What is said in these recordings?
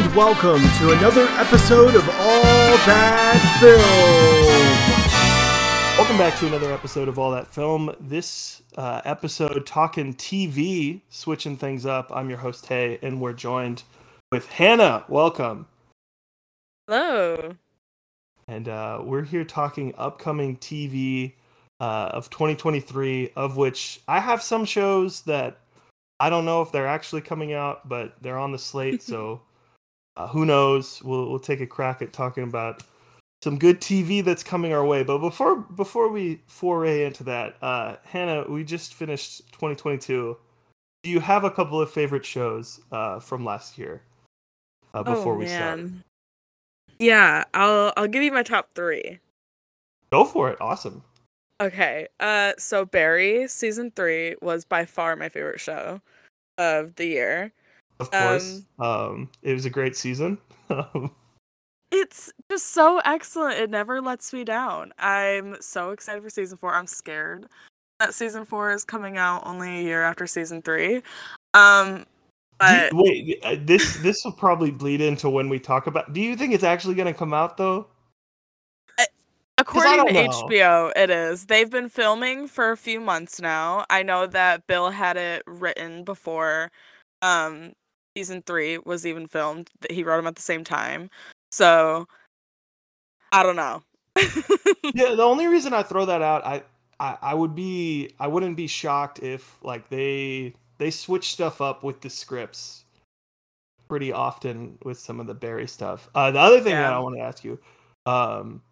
and welcome to another episode of All That Film. Welcome back to another episode of All That Film. This uh, episode, talking TV, switching things up. I'm your host, Hey, and we're joined with Hannah. Welcome. Hello. And uh, we're here talking upcoming TV uh, of 2023, of which I have some shows that I don't know if they're actually coming out, but they're on the slate. so uh, who knows? We'll we'll take a crack at talking about some good TV that's coming our way. But before before we foray into that, uh, Hannah, we just finished 2022. Do you have a couple of favorite shows uh, from last year? Uh, before oh, we start. Yeah, I'll I'll give you my top three. go for it. Awesome. Okay. Uh so Barry season three was by far my favorite show of the year. Of course, um, it was a great season. It's just so excellent. It never lets me down. I'm so excited for season four. I'm scared that season four is coming out only a year after season three. Um but you- wait, uh, this this will probably bleed into when we talk about. Do you think it's actually going to come out though? According to know. HBO, it is. They've been filming for a few months now. I know that Bill had it written before um season 3 was even filmed. That He wrote them at the same time. So I don't know. yeah, the only reason I throw that out, I, I I would be I wouldn't be shocked if like they they switch stuff up with the scripts pretty often with some of the Barry stuff. Uh, the other thing that I want to ask you, um,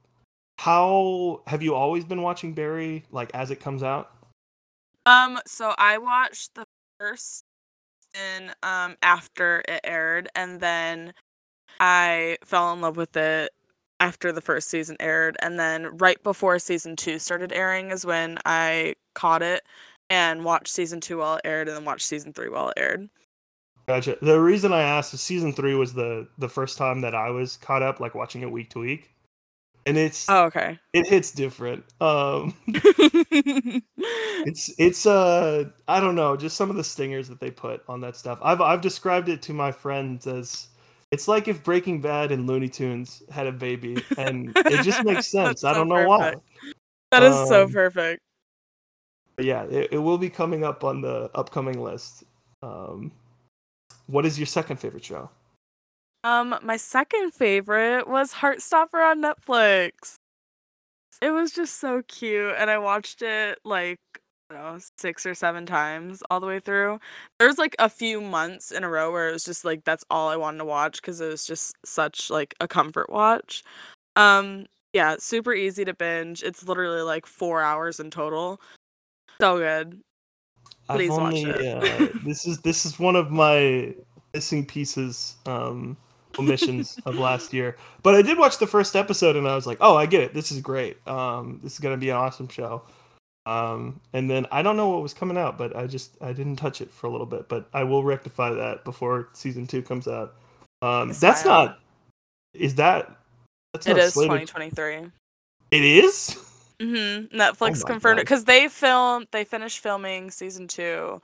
how have you always been watching Barry like as it comes out? Um, so I watched the first season um after it aired, and then I fell in love with it after the first season aired, and then right before season two started airing is when I caught it and watched season two while it aired, and then watched season three while it aired. Gotcha. The reason I asked is season three was the the first time that I was caught up, like watching it week to week, and it's Oh, okay. it hits different. Um, it's it's uh I don't know, just some of the stingers that they put on that stuff. I've I've described it to my friends as it's like if Breaking Bad and Looney Tunes had a baby, and it just makes sense. I don't know why. perfect. that is so Um, perfect. But yeah, it, it will be coming up on the upcoming list. Um, what is your second favorite show? Um, my second favorite was Heartstopper on Netflix. It was just so cute, and I watched it like know, six or seven times all the way through. There's like a few months in a row where it was just like that's all I wanted to watch because it was just such like a comfort watch. Um, yeah, super easy to binge. It's literally like four hours in total. So good. Please I've watch it. uh, this is this is one of my missing pieces um omissions of last year. But I did watch the first episode and I was like, "Oh, I get it. This is great. Um this is going to be an awesome show." Um and then I don't know what was coming out, but I just I didn't touch it for a little bit, but I will rectify that before season 2 comes out. Um that's fine. not is that that's It not is 2023. It is? Mm-hmm. Netflix my confirmed it because they filmed, they finished filming season two,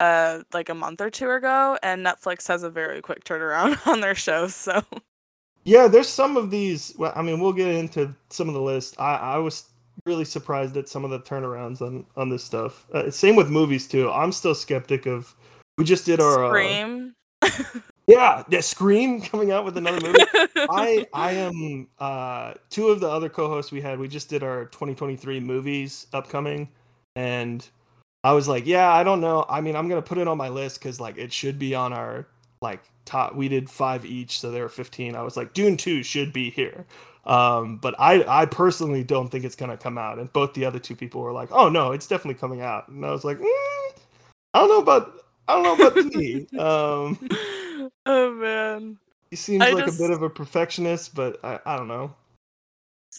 uh, like a month or two ago, and Netflix has a very quick turnaround on their shows. So Yeah, there's some of these. Well, I mean, we'll get into some of the list. I, I was really surprised at some of the turnarounds on on this stuff. Uh, same with movies too. I'm still skeptic of. We just did our uh, Scream. yeah, yeah, Scream coming out with another movie. I I am uh two of the other co-hosts we had. We just did our 2023 movies upcoming, and I was like, yeah, I don't know. I mean, I'm gonna put it on my list because like it should be on our like top. We did five each, so there were 15. I was like, Dune two should be here. Um, but I I personally don't think it's gonna come out. And both the other two people were like, oh no, it's definitely coming out. And I was like, mm, I don't know about I don't know about me. Um, oh man. he seems I like just- a bit of a perfectionist, but I, I don't know.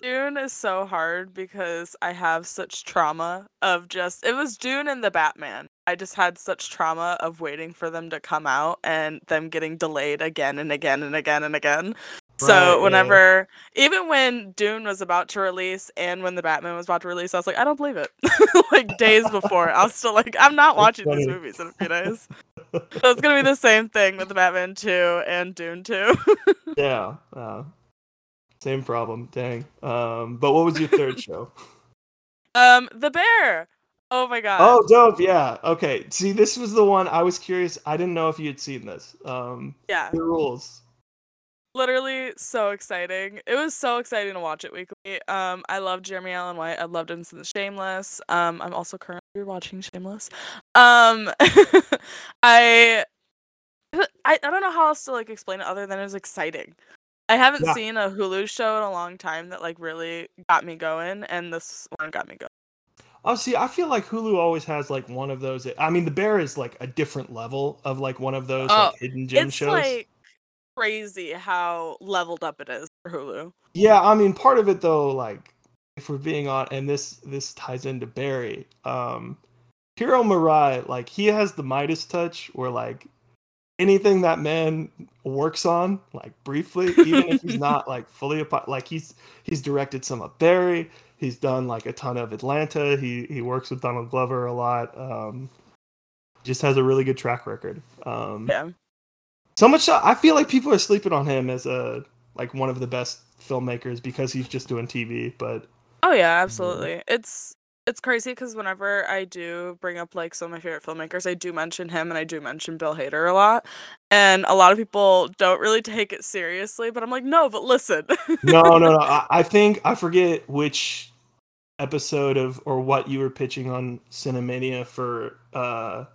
Dune is so hard because I have such trauma of just it was Dune and the Batman. I just had such trauma of waiting for them to come out and them getting delayed again and again and again and again. Right, so yeah. whenever even when Dune was about to release and when the Batman was about to release, I was like, I don't believe it. like days before. I was still like, I'm not watching these movies in a few days. so it's gonna be the same thing with the Batman 2 and Dune 2. yeah. Uh, same problem. Dang. Um, but what was your third show? um, The Bear. Oh my god. Oh, dope. Yeah. Okay. See, this was the one I was curious. I didn't know if you had seen this. Um, yeah. The rules. Literally so exciting. It was so exciting to watch it weekly. Um, I love Jeremy Allen White. I loved him since Shameless. Um, I'm also currently watching Shameless. Um, I, I I don't know how else to like explain it other than it was exciting. I haven't Yeah. seen a Hulu show in a long time that like really got me going, and this one got me going. Oh, see, I feel like Hulu always has like one of those. I mean, The Bear is like a different level of like one of those Oh, like hidden gem it's shows. like crazy how leveled up it is for Hulu. Yeah, I mean, part of it though, like if we're being on, and this this ties into Barry. Um, Hiro Murai, like he has the Midas touch, where like anything that man works on, like briefly, even if he's not like fully a pi- like he's he's directed some of Barry. He's done like a ton of Atlanta. He he works with Donald Glover a lot. Um, just has a really good track record. Um, Yeah. so much so, I feel like people are sleeping on him as a like one of the best filmmakers because he's just doing TV. But Oh yeah, absolutely. It's it's crazy because whenever I do bring up like some of my favorite filmmakers, I do mention him and I do mention Bill Hader a lot. And a lot of people don't really take it seriously, but I'm like, no, but listen. no, no, no. I, I think I forget which episode of or what you were pitching on Cinemania for uh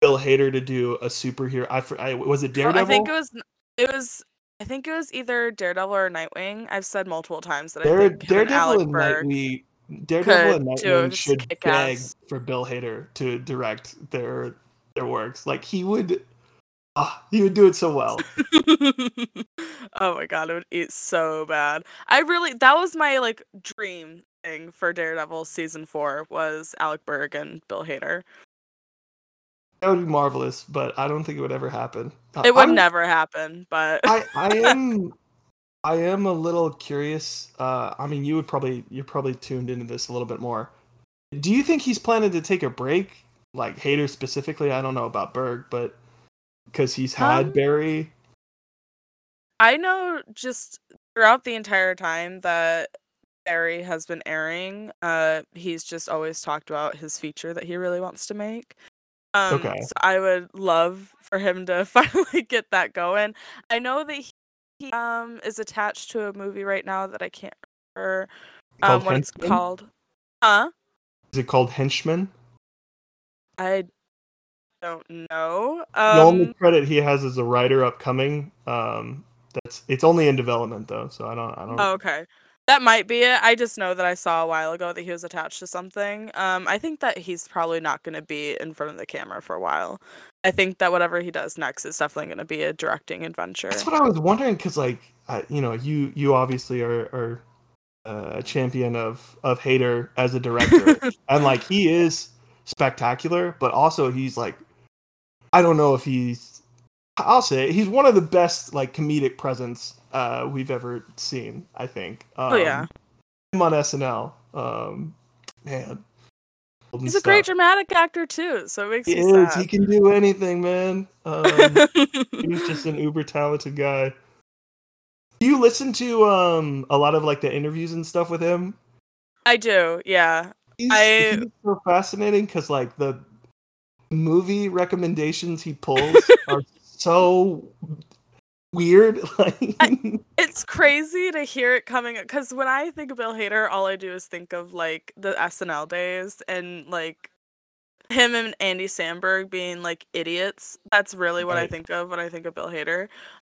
Bill Hader to do a superhero. I, I was it Daredevil. I think it was it was I think it was either Daredevil or Nightwing. I've said multiple times that I Dare, think him and Daredevil and Berg- Nightwing. Daredevil and Nightwing should beg kick-ass. for Bill Hader to direct their their works. Like he would, ah, he would do it so well. oh my god, it would eat so bad. I really that was my like dream thing for Daredevil season four was Alec Berg and Bill Hader. That would be marvelous, but I don't think it would ever happen. Uh, It would I'm- never happen, but I I am I am a little curious. Uh, I mean, you would probably you're probably tuned into this a little bit more. Do you think he's planning to take a break, like Hader specifically? I don't know about Berg, but because he's had Um, Barry. I know just throughout the entire time that Barry has been airing, uh, he's just always talked about his feature that he really wants to make. Um, Okay. So I would love for him to finally get that going. I know that he, um is attached to a movie right now that I can't remember um what it's called. Huh? Is it called Henchman? I don't know. the only Um, credit he has as a writer upcoming. Um, that's it's only in development though, so I don't I don't. Oh, okay. That might be it. I just know that I saw a while ago that he was attached to something. Um, I think that he's probably not going to be in front of the camera for a while. I think that whatever he does next is definitely going to be a directing adventure. That's what I was wondering because, like, I, you know, you you obviously are, are uh, a champion of of Hader as a director, and like he is spectacular, but also he's like, I don't know if he's, I'll say it, he's one of the best like comedic presence uh, we've ever seen. I think. Um, Oh, yeah. him on SNL, um, man, he's a great dramatic actor too, so it makes He me is. sad. He can do anything, man. Um, he's just an uber talented guy. Do you listen to um a lot of like the interviews and stuff with him? I do, yeah. He's, I- he's so fascinating because like the movie recommendations he pulls are so weird. Like, It's crazy to hear it coming because when I think of Bill Hader, all I do is think of like the SNL days and like him and Andy Samberg being like idiots. That's really what I think of when I think of Bill Hader.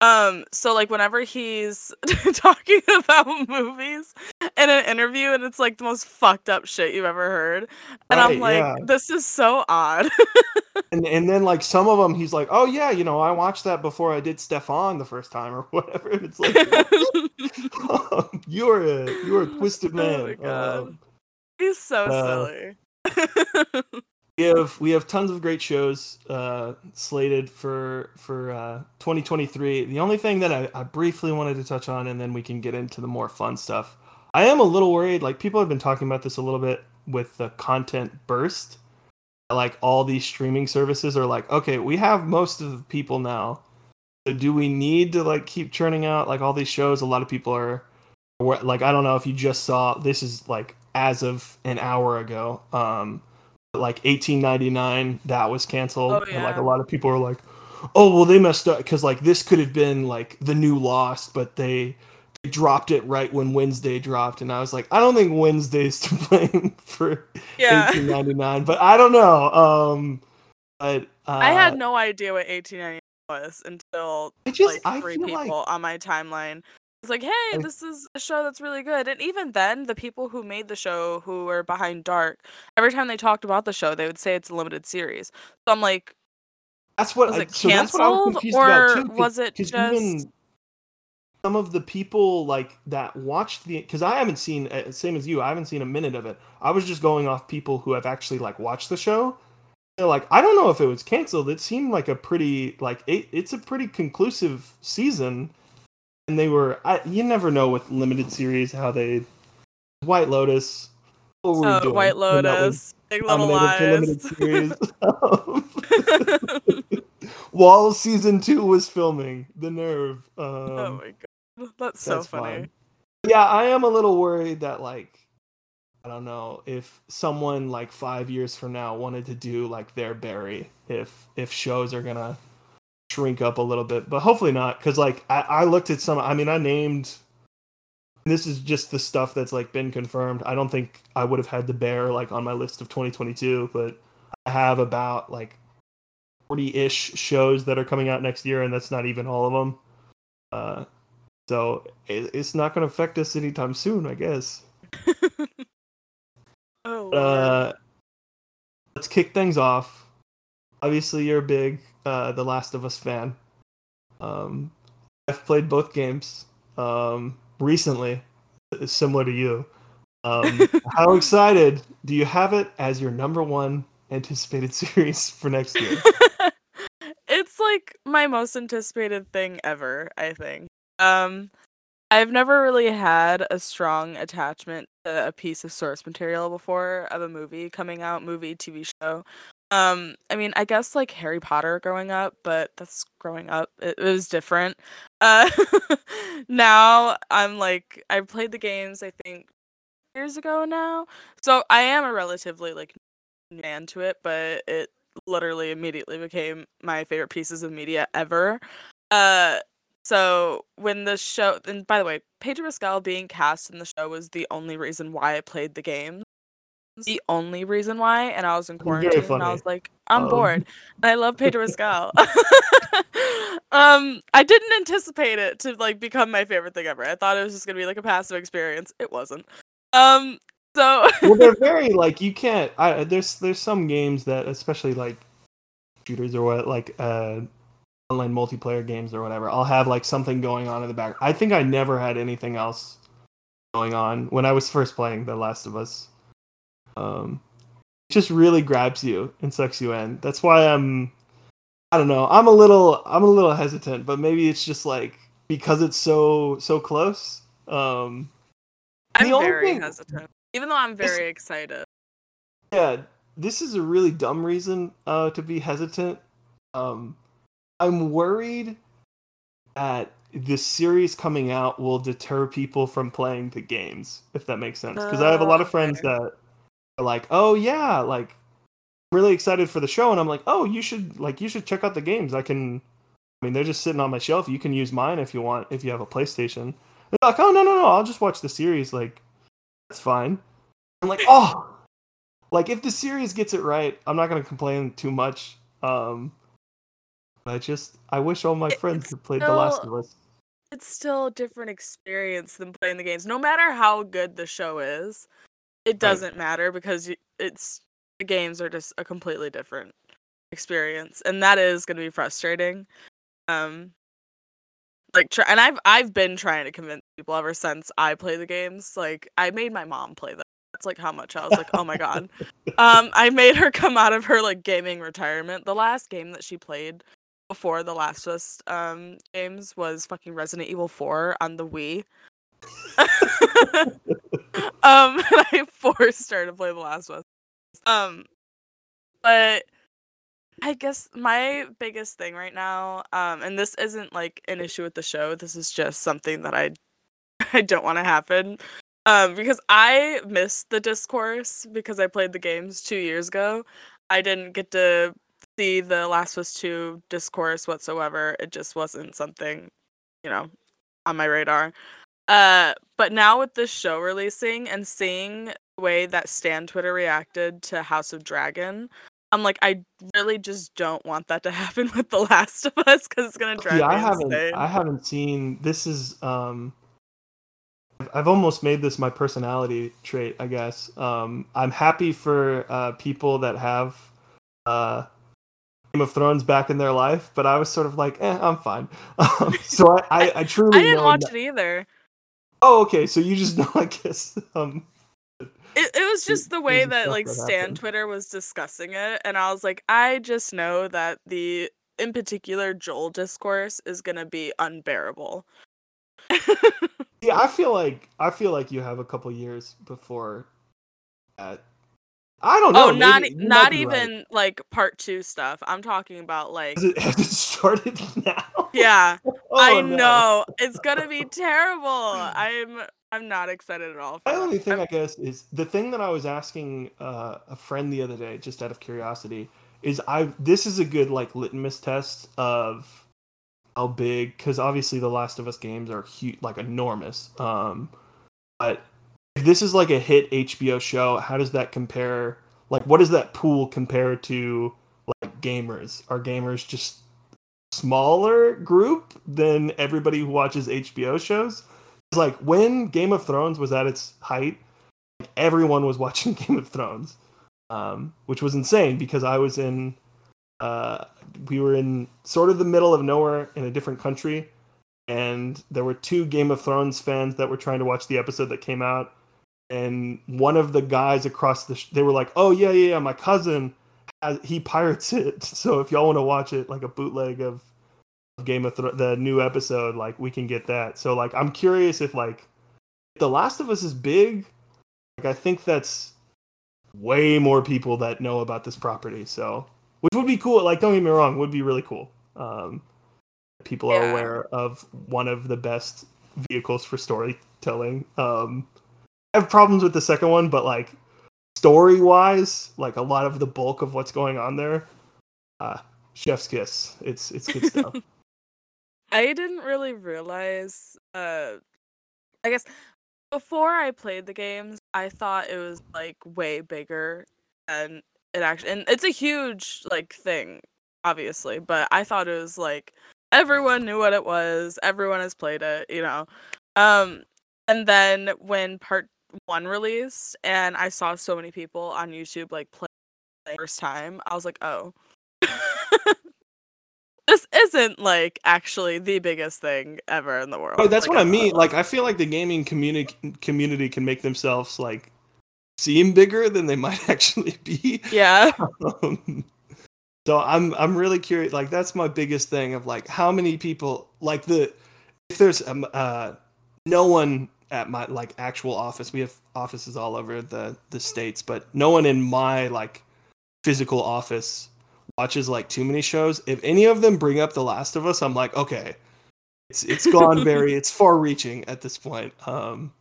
Um, so like whenever he's talking about movies in an interview and it's like the most fucked up shit you've ever heard. And I'm like, yeah. this is so odd. and and then like some of them, he's like, "Oh yeah, you know, I watched that before I did Stefon the first time or whatever." And it's like, you're a you're a twisted man. Oh my God. Um, he's so Uh, silly. we have we have tons of great shows uh, slated for for uh, 2023. The only thing that I, I briefly wanted to touch on, and then we can get into the more fun stuff. I am a little worried. Like people have been talking about this a little bit with the content burst. like all these streaming services are like, okay, we have most of the people now. So do we need to like keep churning out like all these shows? A lot of people are like I don't know if you just saw this is like as of an hour ago. Um like 1899 that was canceled Oh, and like a lot of people are like oh well they messed up because like this could have been like the new lost but they dropped it right when wednesday dropped and i was like i don't think wednesday's to blame for Yeah. 1899 but i don't know um but uh, I had no idea what 1899 was until I just like three people like on my timeline. It's like, hey, I- this is a show that's really good. And even then, the people who made the show, who were behind Dark, every time they talked about the show, they would say it's a limited series. So I'm like, that's what was I, it so that's what I was canceled confused about or was it just? even some of the people like that watched the because I haven't seen uh, same as you I haven't seen a minute of it. I was just going off people who have actually like watched the show. They're like, I don't know if it was canceled. It seemed like a pretty like it, it's a pretty conclusive season, and they were. I, you never know with limited series how they. White Lotus. What were we Oh, doing White when that was Lotus, Big Little nominated for limited Lies. While season two was filming, the nerve. Um, oh my god, that's so that's funny. fine. Yeah, I am a little worried that like I don't know if someone like five years from now wanted to do like their Barry, if if shows are gonna shrink up a little bit, but hopefully not, because like I, I looked at some. I mean, I named. This is just the stuff that's like been confirmed. I don't think I would have had the bear like on my list of 2022, but I have about like 40-ish shows that are coming out next year, and that's not even all of them. Uh, so it, it's not going to affect us anytime soon, I guess. oh. Uh, let's kick things off. Obviously, you're a big uh, The Last of Us fan. Um, I've played both games um, recently, similar to you. Um, how excited do you have it as your number one anticipated series for next year? it's like my most anticipated thing ever, I think. Um I've never really had a strong attachment to a piece of source material before of a movie coming out, movie, TV show. Um I mean, I guess like Harry Potter growing up, but that's growing up. It, it was different. Uh now I'm like I've played the games I think years ago now. So I am a relatively like fan to it, but it literally immediately became my favorite pieces of media ever. Uh so when the show and by the way, Pedro Pascal being cast in the show was the only reason why I played the game. The only reason why, and I was in quarantine and. I was like, I'm Um, bored. And I love Pedro Pascal. um, I didn't anticipate it to like become my favorite thing ever. I thought it was just gonna be like a passive experience. It wasn't. Um, so well, they're very like you can't. I, there's there's some games that, especially like shooters or what, like uh, online multiplayer games or whatever. I'll have like something going on in the back. I think I never had anything else going on when I was first playing The Last of Us. Um, it just really grabs you and sucks you in. That's why I'm. I don't know. I'm a little. I'm a little hesitant, but maybe it's just like because it's so so close. Um, I'm very thing- hesitant, even though I'm very excited. Yeah, this is a really dumb reason uh, to be hesitant. Um, I'm worried that the series coming out will deter people from playing the games, if that makes sense. Because I have a lot of friends Okay. that are like, "Oh yeah, like I'm really excited for the show," and I'm like, "Oh, you should like you should check out the games. I can. I mean, they're just sitting on my shelf. You can use mine if you want. If you have a PlayStation." They're like, "Oh no no no, I'll just watch the series. Like that's fine." I'm like, "Oh." like if the series gets it right, I'm not gonna complain too much. Um, I just I wish all my friends had played The Last of Us. It's still a different experience than playing the games. No matter how good the show is, it doesn't matter because it's the games are just a completely different experience, and that is going to be frustrating. Um, like, try- and I've I've been trying to convince people ever since I play the games. Like, I made my mom play them. That's like how much I was like, oh my god. Um, I made her come out of her like gaming retirement. The last game that she played before the Last of Us um games was fucking Resident Evil 4 on the Wii. um, I forced her to play the Last of Us. Um, but I guess my biggest thing right now, um, and this isn't like an issue with the show. This is just something that I I don't want to happen. Um, because I missed the discourse because I played the games two years ago. I didn't get to see the Last of Us 2 discourse whatsoever. It just wasn't something, you know, on my radar. Uh, but now with this show releasing and seeing the way that Stan Twitter reacted to House of Dragon, I'm like, I really just don't want that to happen with The Last of Us because it's gonna drive Yeah, me I haven't insane. I haven't seen this is um I've- I've almost made this my personality trait, I guess. Um I'm happy for uh people that have uh Game of Thrones back in their life, but I was sort of like, eh, I'm fine. Um, so I, I, I truly I didn't watch that- it either. Oh, okay. So you just know, I guess. Um, It, it was just the way that like that Stan happened. Twitter was discussing it, and I was like, I just know that the in particular Joel discourse is gonna be unbearable. yeah, I feel like I feel like you have a couple years before that. I don't know. oh, not maybe- not be right. even like part two stuff. I'm talking about like Has it, has it started now? yeah. Oh, I no. know it's gonna be terrible. I'm I'm not excited at all. My only thing, I'm- I guess, is the thing that I was asking uh, a friend the other day, just out of curiosity, is I this is a good like litmus test of how big, because obviously the Last of Us games are huge, like enormous. Um, but if this is like a hit HBO show, how does that compare? Like, what does that pool compare to like gamers? Are gamers just smaller group than everybody who watches HBO shows? It's like when Game of Thrones was at its height, like, everyone was watching Game of Thrones, um, which was insane because I was in, uh, we were in sort of the middle of nowhere in a different country, and there were two Game of Thrones fans that were trying to watch the episode that came out, and one of the guys across the, sh- they were like, "Oh yeah, yeah, yeah, my cousin, has, he pirates it, so if y'all want to watch it, like a bootleg of." of Game of Thrones, the new episode, like we can get that. So like I'm curious if like if The Last of Us is big. Like I think that's way more people that know about this property. So which would be cool. Like don't get me wrong, would be really cool. Um, people are aware of one of the best vehicles for storytelling. Um, have problems with the second one, but like story wise, like a lot of the bulk of what's going on there, uh, chef's kiss. It's it's good stuff. I didn't really realize. Uh, I guess before I played the games, I thought it was like way bigger and it actually. And it's a huge like thing, obviously. But I thought it was like everyone knew what it was. Everyone has played it, you know. Um, and then when part one released, and I saw so many people on YouTube like play the first time, I was like, oh. this isn't like actually the biggest thing ever in the world. Oh, that's Like, what I mean. Like, I feel like the gaming community community can make themselves like seem bigger than they might actually be. Yeah. Um, so I'm I'm really curious. Like, that's my biggest thing of like how many people like the if there's um uh no one at my like actual office. We have offices all over the the states, but no one in my like physical office watches like too many shows. If any of them bring up The Last of Us, I'm like, okay, it's it's gone very it's far reaching at this point. Um,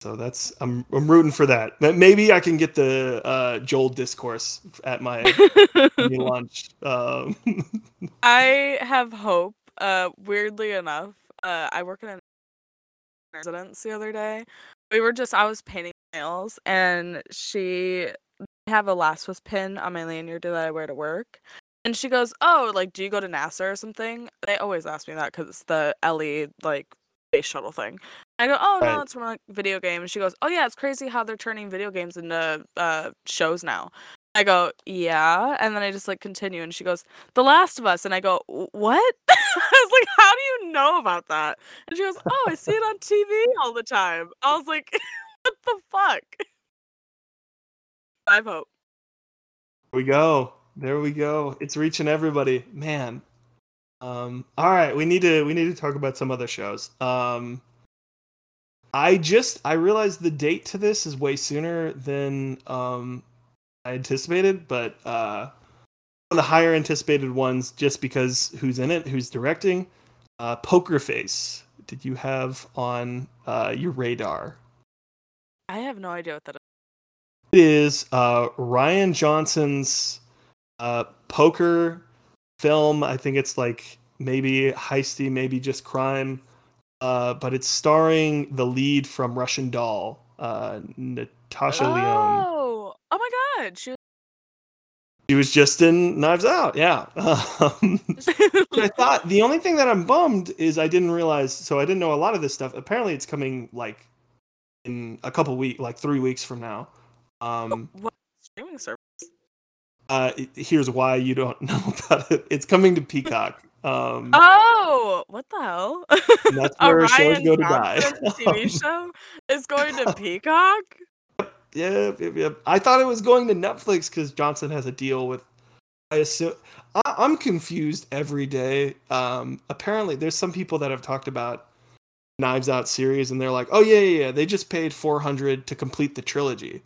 so that's I'm I'm rooting for that. But Maybe I can get the uh, Joel discourse at my launch. Um, I have hope. Uh, weirdly enough, uh, I work in a residence the other day. We were just I was painting nails, and she I have a Last Was pin on my lanyard that I wear to work. And she goes, "Oh, like, do you go to NASA or something?" They always ask me that because it's the Ellie like space shuttle thing. I go, "Oh no, it's from like video game." And she goes, "Oh yeah, it's crazy how they're turning video games into uh shows now." I go, "Yeah," and then I just like continue, and she goes, "The Last of Us," and I go, "What?" I was like, "How do you know about that?" And she goes, "Oh, I see it on TV all the time." I was like, "What the fuck?" I hope. We go. There we go. It's reaching everybody. Man. Um all right, we need to we need to talk about some other shows. Um I just I realized the date to this is way sooner than um I anticipated, but uh, one of the higher anticipated ones, just because who's in it, who's directing, uh, Poker Face. Did you have on uh, your radar? I have no idea what that is. It is uh, Rian Johnson's uh, poker film. I think it's like maybe heisty, maybe just crime. Uh, but it's starring the lead from Russian Doll, uh, Natasha oh, Lyonne. Oh, oh my god, she. She was just in Knives Out, yeah. Um, I thought the only thing that I'm bummed is I didn't realize. So I didn't know a lot of this stuff. Apparently, it's coming like in a couple weeks, like three weeks from now. Um, what streaming service? Uh, here's why you don't know about it. It's coming to Peacock. Um, oh, what the hell? that's where a shows go to die. TV show is going to Peacock. Yeah, yeah, yeah. I thought it was going to Netflix because Johnson has a deal with. I assume I, I'm confused every day. Um, apparently, there's some people that have talked about Knives Out series, and they're like, "Oh yeah, yeah, yeah. They just paid 400 to complete the trilogy."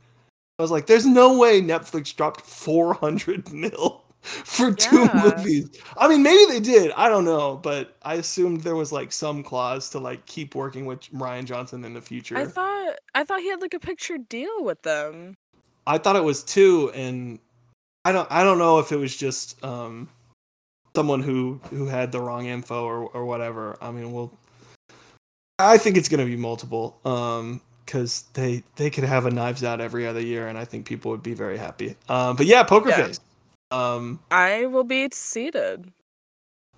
I was like, "There's no way Netflix dropped 400 mil for two movies." I mean, maybe they did. I don't know, but I assumed there was like some clause to like keep working with Rian Johnson in the future. I thought I thought he had like a picture deal with them. I thought it was two, and I don't I don't know if it was just um someone who who had the wrong info or or whatever. I mean, we'll. I think it's gonna be multiple, um, because they they could have a Knives Out every other year, and I think people would be very happy. Um, but yeah, Poker Yeah. Face. Um, I will be seated.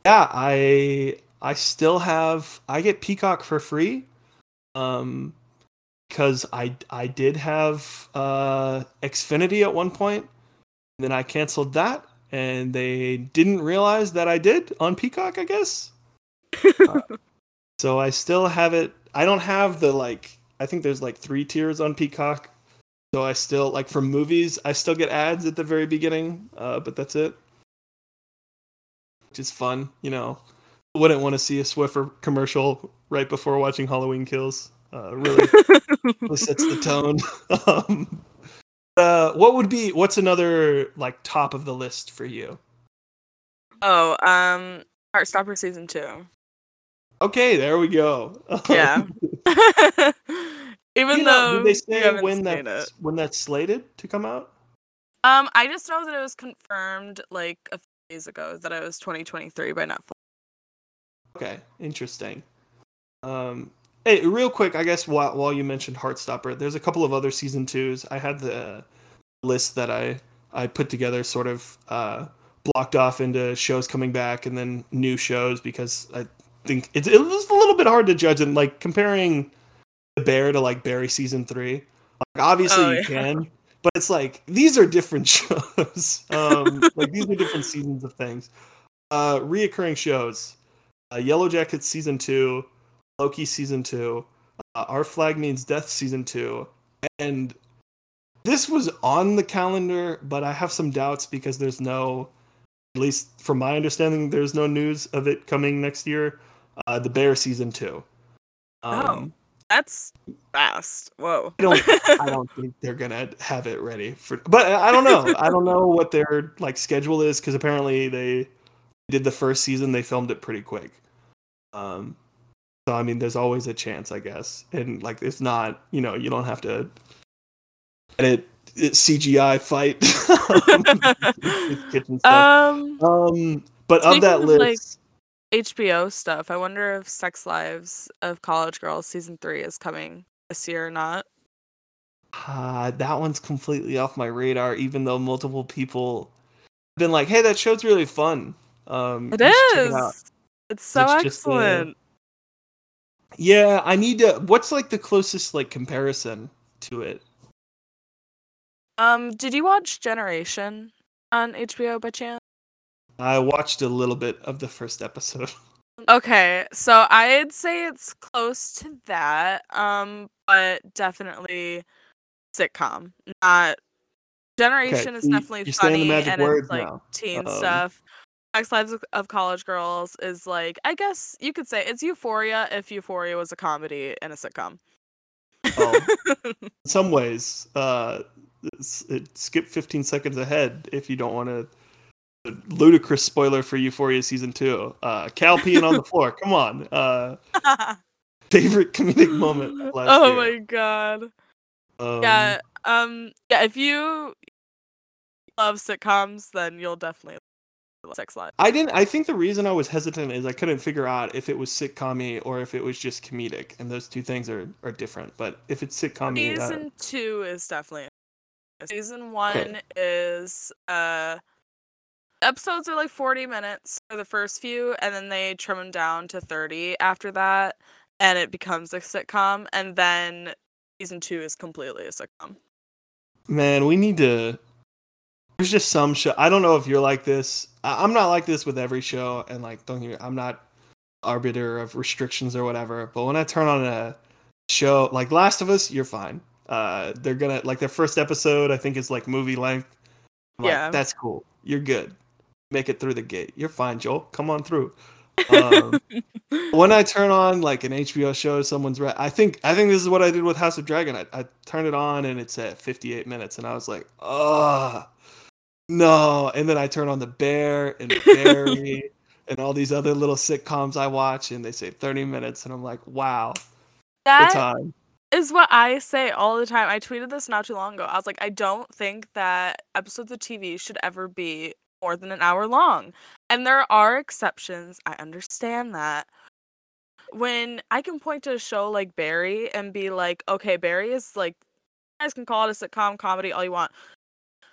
yeah, I I still have I get Peacock for free. Um because I I did have uh Xfinity at one point. Then I canceled that and they didn't realize that I did on Peacock, I guess. Uh, so I still have it. I don't have the like I think there's like 3 tiers on Peacock. So I still like for movies, I still get ads at the very beginning, uh but that's it which is fun. You know, wouldn't want to see a Swiffer commercial right before watching Halloween Kills. Uh, really, really sets the tone. um, uh, what would be? What's another like top of the list for you? oh, um, Heartstopper season two. Okay, there we go. Yeah. Even you know, though they say when that's when that's slated to come out? Um, I just know that it was confirmed like a few days ago that it was 2023 by Netflix. Okay, interesting. Um, hey, real quick, I guess while while you mentioned Heartstopper, there's a couple of other season twos. I had the list that I I put together, sort of uh, blocked off into shows coming back and then new shows because I think it's it was a little bit hard to judge and like comparing the Bear to like Barry season three. Like obviously Oh, you yeah. can, but it's like these are different shows. um, like these are different seasons of things. Uh, reoccurring shows uh, Yellow Jackets season two, Loki season two, uh, Our Flag Means Death season two, and this was on the calendar, but I have some doubts because there's no, at least from my understanding, there's no news of it coming next year. Uh, the Bear season two. Um, That's fast. Whoa. I don't. I don't think they're gonna have it ready for. But I don't know. I don't know what their like schedule is because apparently they did the first season. They filmed it pretty quick. Um, so I mean, there's always a chance, I guess. And like, it's not. You know, you don't have to edit it CGI fight. It's kitchen stuff. um, Um, but of that list, like- HBO stuff. I wonder if Sex Lives of College Girls season three is coming this year or not. Uh, that one's completely off my radar, even though multiple people have been like, "Hey, that show's really fun." Um, It you should check is. out." it's so It's just, uh, excellent. Yeah, I need to. What's like the closest like comparison to it? Um, did you watch Generation on HBO by chance? I watched a little bit of the first episode. Okay, so I'd say it's close to that. Um, but definitely sitcom. Not Generation is definitely you're saying the funny and it's like now. teen Um, stuff. Sex Lives of- of College Girls is like I guess you could say it's Euphoria if Euphoria was a comedy and a sitcom. Oh. In some ways, uh, it skip 15 seconds ahead if you don't want to. Ludicrous spoiler for Euphoria season two. Uh, Cal peeing on the floor. Come on. Uh, favorite comedic moment. Last oh year. my god. Um, yeah. Um. Yeah. If you love sitcoms, then you'll definitely love Sex Life. I didn't. I think the reason I was hesitant is I couldn't figure out if it was sitcom or if it was just comedic, and those two things are are different. But if it's sitcom, uh, Season two is definitely. Season one is uh episodes are like 40 minutes for the first few and then they trim them down to 30 after that and it becomes a sitcom and then season two is completely a sitcom man, we need to. There's just some show. I don't know if you're like this. I, I'm not like this with every show, and like, don't me. I'm not arbiter of restrictions or whatever. But when I turn on a show like Last of Us, you're fine. Uh, they're gonna like their first episode. I think is like movie length. I'm like, Yeah. that's cool. You're good. Make it through the gate. You're fine, Joel. Come on through. Um, when I turn on like an HBO show, someone's re- I think I think this is what I did with House of Dragon. I, I turned it on and it's at 58 minutes, and I was like, oh no. And then I turn on the Bear and Barry and all these other little sitcoms I watch, and they say 30 minutes, and I'm like, wow, the time. is what i say all the time i tweeted this not too long ago i was like i don't think that episodes of tv should ever be more than an hour long and there are exceptions i understand that when I can point to a show like Barry and be like, okay, Barry is like, you guys can call it a sitcom comedy all you want.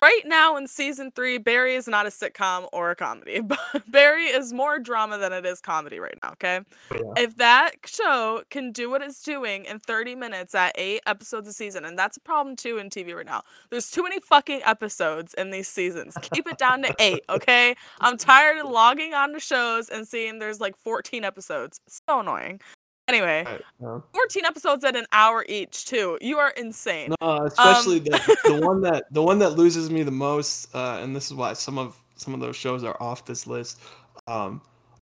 Right now in season three, Barry is not a sitcom or a comedy. But Barry is more drama than it is comedy right now, okay? Yeah. If that show can do what it's doing in 30 minutes at eight episodes a season, and that's a problem too in TV right now. There's too many fucking episodes in these seasons. Keep it down to eight, okay? I'm tired of logging on to shows and seeing there's like 14 episodes. It's so annoying. Anyway, Right, yeah. 14 episodes at an hour each, too. You are insane. No, especially Um, the, the one that the one that loses me the most, uh, and this is why some of some of those shows are off this list. Um,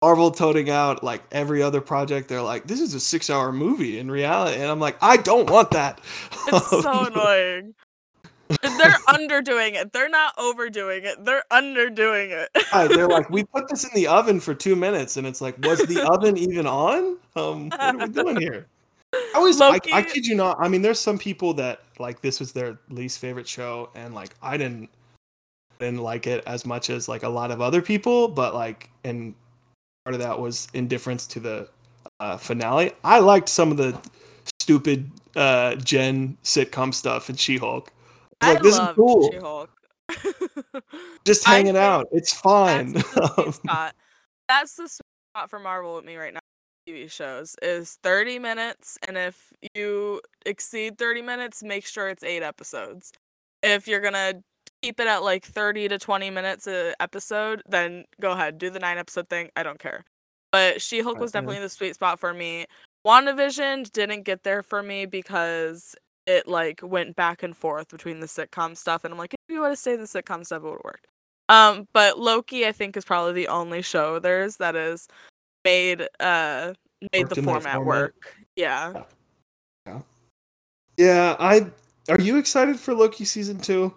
Marvel toting out like every other project. They're like, this is a six-hour movie in reality, and I'm like, I don't want that. It's so annoying. They're underdoing it. They're not overdoing it. They're underdoing it. Right, they're like, we put this in the oven for two minutes, and it's like, was the oven even on? Um, what are we doing here? I always, I, I kid you not. I mean, there's some people that like this was their least favorite show, and like I didn't didn't like it as much as like a lot of other people, but like, and part of that was indifference to the uh, finale. I liked some of the stupid uh, Gen sitcom stuff in She-Hulk. I like, this is cool. She-Hulk. Just hanging out. It's fine. That's the sweet spot. That's the spot for Marvel with me right now. TV shows is 30 minutes, and if you exceed 30 minutes, make sure it's eight episodes. If you're gonna keep it at like 30 to 20 minutes a episode, then go ahead, do the nine episode thing. I don't care. But She Hulk was definitely the sweet spot for me. WandaVision didn't get there for me because it like went back and forth between the sitcom stuff, and I'm like, if you would have stayed in the sitcom stuff, it would have worked. Um, but Loki, I think, is probably the only show there's that is made uh made Worked the format format. work. Yeah. yeah, I. Are you excited for Loki season two?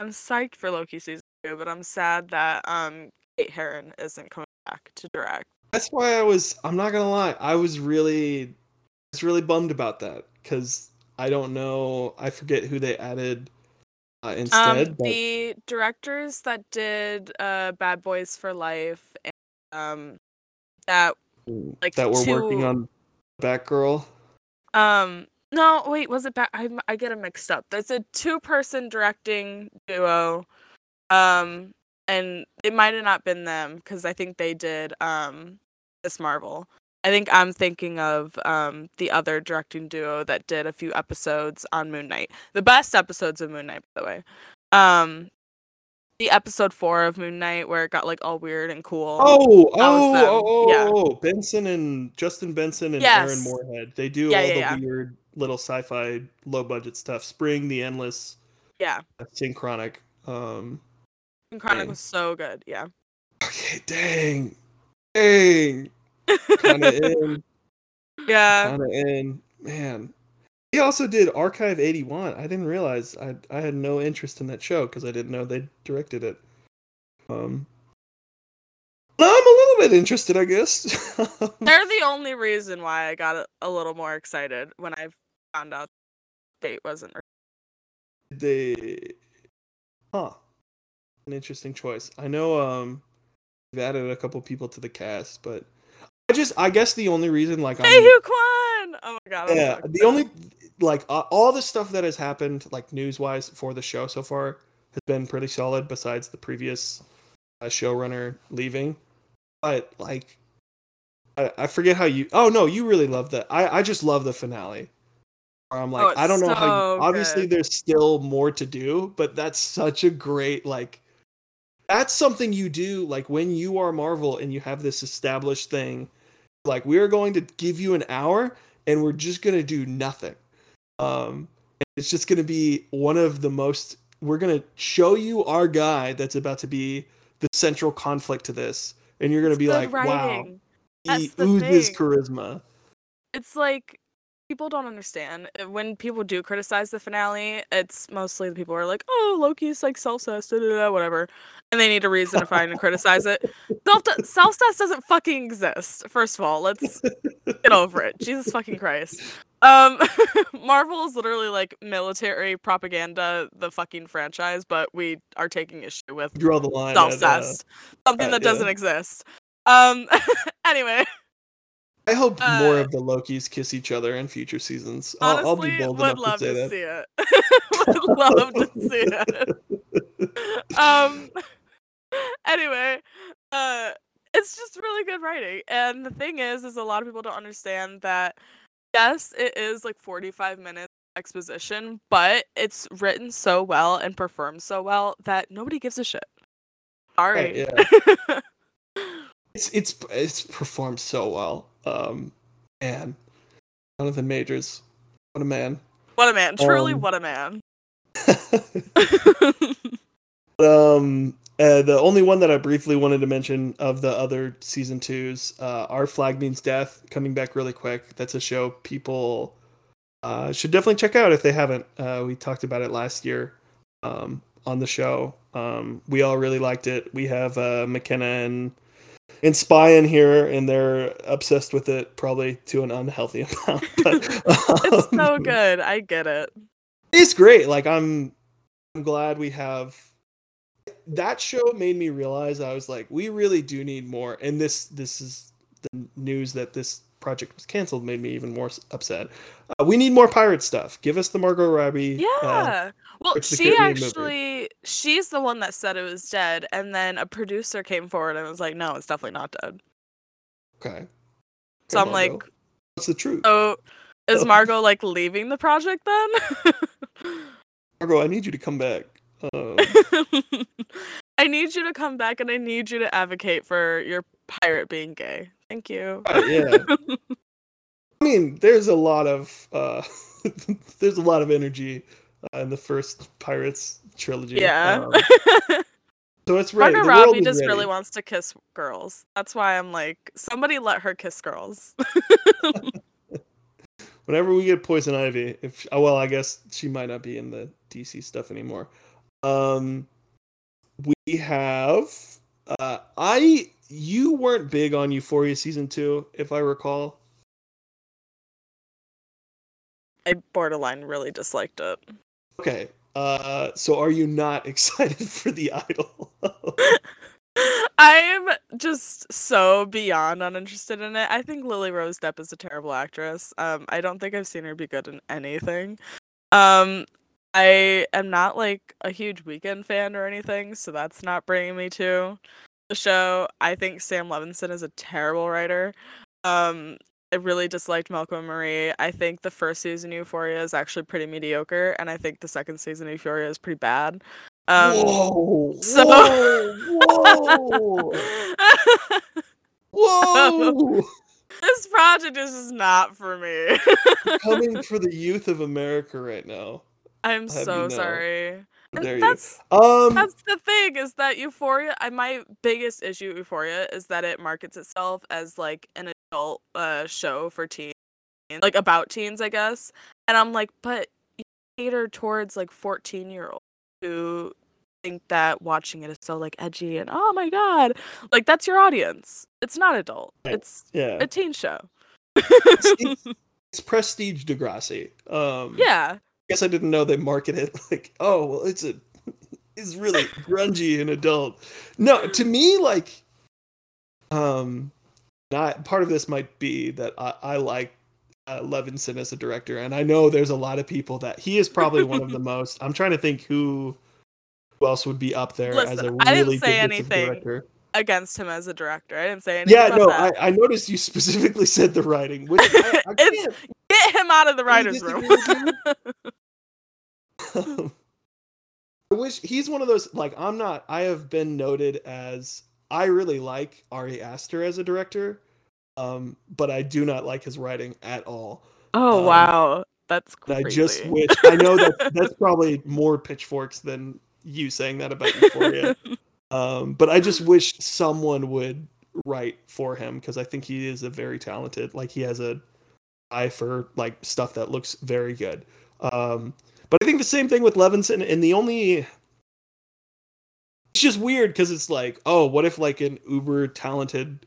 I'm psyched for Loki season two, but I'm sad that um Kate Herron isn't coming back to direct. That's why I was. I'm not gonna lie. I was really, I was really bummed about that because I don't know. I forget who they added uh, instead. Um, but the directors that did uh Bad Boys for Life and um that like that we're working on Batgirl. Um, no, wait, was it Bat? I I get it mixed up. There's a two-person directing duo, um, and it might have not been them because I think they did um Miss Marvel. I think I'm thinking of um the other directing duo that did a few episodes on Moon Knight. The best episodes of Moon Knight, by the way. Um, the episode four of Moon Knight where it got like all weird and cool. Oh, oh, oh, oh, yeah. oh, Benson and Justin Benson and Aaron Yes. Moorhead. They do Yeah, all yeah, the weird little sci-fi, low-budget stuff. Spring, the Endless, Yeah, Synchronic. Um, and Chronic Dang. was so good. Yeah. okay, dang, dang, kind of in. yeah. kind of in. Man, He also did Archive 81. I didn't realize I I had no interest in that show because I didn't know they directed it. Um, no, I'm a little bit interested, I guess. They're the only reason why I got a, a little more excited when I found out date wasn't. they, huh? An interesting choice. I know. Um, they've added a couple people to the cast, but I just I guess the only reason like Hey, I'm Quan! Oh my god. I'm yeah so the only like uh, all the stuff that has happened like news wise for the show so far has been pretty solid besides the previous uh, showrunner leaving but like I, I forget how you oh no you really love that i i just love the finale i'm like Oh, i don't know how you, obviously good. there's still more to do but that's such a great like that's something you do like when you are marvel and you have this established thing like we're going to give you an hour and we're just going to do nothing. Um it's just going to be one of the most we're going to show you our guy that's about to be the central conflict to this and you're going to be like wow he oozes charisma. It's like people don't understand uh, when people do criticize the finale. It's mostly the people who are like, "Oh, Loki's like self-cess, da, da, da, whatever," and they need a reason to find and criticize it. Self self-cess doesn't fucking exist. First of all, let's get over it. Jesus fucking Christ. Um, Marvel is literally like military propaganda, the fucking franchise, but we are taking issue with draw the line at, uh, something uh, that yeah. doesn't exist. Um, anyway. I hope more uh, of the lokis kiss each other in future seasons i'll, I'll Honestly, be bold would enough love to say to that see it. would love to see it. Um. Anyway, uh, it's just really good writing, and the thing is, is a lot of people don't understand that. Yes, it is like forty-five minutes exposition, but it's written so well and performed so well that nobody gives a shit. Sorry. yeah. it's it's it's performed so well um man jonathan majors what a man what a man! Truly, Um, what a man. um uh, the only one that I briefly wanted to mention of the other season twos, uh, Our Flag Means Death, coming back really quick. That's a show people uh, should definitely check out if they haven't. Uh, we talked about it last year um, on the show. Um, we all really liked it. We have uh, McKenna and and Spy in here, and they're obsessed with it, probably to an unhealthy amount. But, it's so um, good. I get it. it's great. Like I'm I'm glad we have that show made me realize I was like, we really do need more. And this this is the news that this project was canceled made me even more upset. Uh, we need more pirate stuff. Give us the Margot Robbie. uh, Yeah. well, of the she Caribbean movie. actually she's the one that said it was dead, and then a producer came forward and was like, "No, it's definitely not dead." okay. So I'm like, what's the truth? "Oh, is. Margot like leaving the project then?" Margot, I need you to come back. Um, I need you to come back, and I need you to advocate for your pirate being gay. Thank you. uh, yeah. I mean, there's a lot of uh, there's a lot of energy uh, in the first Pirates trilogy. Yeah. Um, so it's ready. Margot Robbie just ready. really wants to kiss girls. That's why I'm like, somebody let her kiss girls. whenever we get poison ivy if oh, well i guess she might not be in the dc stuff anymore um we have uh i you weren't big on euphoria season two if i recall I borderline really disliked it. okay uh so are you not excited for the idol I'm just so beyond uninterested in it. I think Lily Rose Depp is a terrible actress. Um, I don't think I've seen her be good in anything. Um, I am not like a huge Weeknd fan or anything, so that's not bringing me to the show. I think Sam Levinson is a terrible writer. Um, I really disliked Malcolm Marie. I think the first season of Euphoria is actually pretty mediocre, and I think the second season of Euphoria is pretty bad. Um, whoa so- whoa whoa whoa this project is just not for me. coming for the youth of america right now I'm so you know. sorry. There you that's um that's the thing is that Euphoria. I, my biggest issue with Euphoria is that it markets itself as like an adult uh, show for teens. like about teens, I guess. And I'm like, but you cater towards like 14 year olds who think that watching it is so like edgy and oh my god, like that's your audience. It's not adult. Right. It's Yeah. a teen show. it's, it's prestige Degrassi. Um, yeah. Guess I didn't know they market it like, oh, well, it's a, it's really grungy and adult. No, to me, like, um, not part of this might be that I, I like uh, Levinson as a director, and I know there's a lot of people that he is probably one of the most. I'm trying to think who, who else would be up there as a Listen, I didn't really say good anything. director. Against him as a director. I didn't say anything. Yeah, no. I, I noticed you specifically said the writing, which I, I Get him out of the writer's room. I wish he's one of those like I'm not I have been noted as I really like Ari Aster as a director um but I do not like his writing at all. oh Um, wow. That's And I just wish I know that that's probably more pitchforks than you saying that about Euphoria. um but I just wish someone would write for him because I think he is a very talented like he has a eye for like stuff that looks very good. Um but I think the same thing with Levinson and the only it's just weird because it's like, oh, what if like an uber talented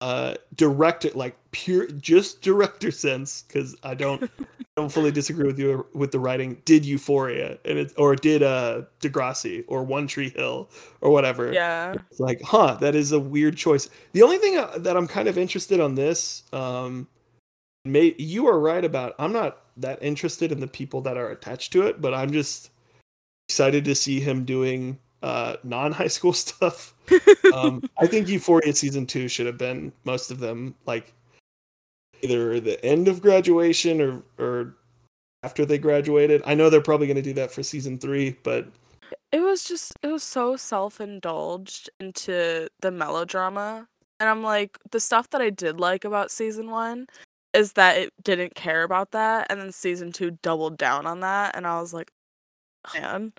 uh director like pure just director sense because I don't I don't fully disagree with you with the writing did Euphoria and it or did uh Degrassi or One Tree Hill or whatever. yeah. It's like, huh, that is a weird choice. The only thing uh, that I'm kind of interested on this, um, may you are right about. I'm not that interested in the people that are attached to it, but I'm just excited to see him doing uh, non-high school stuff. Um, I think Euphoria season two should have been most of them like either the end of graduation or or after they graduated. I know they're probably going to do that for season three, but it was just it was so self-indulged into the melodrama and i'm like the stuff that i did like about season one is that it didn't care about that and then season two doubled down on that and i was like man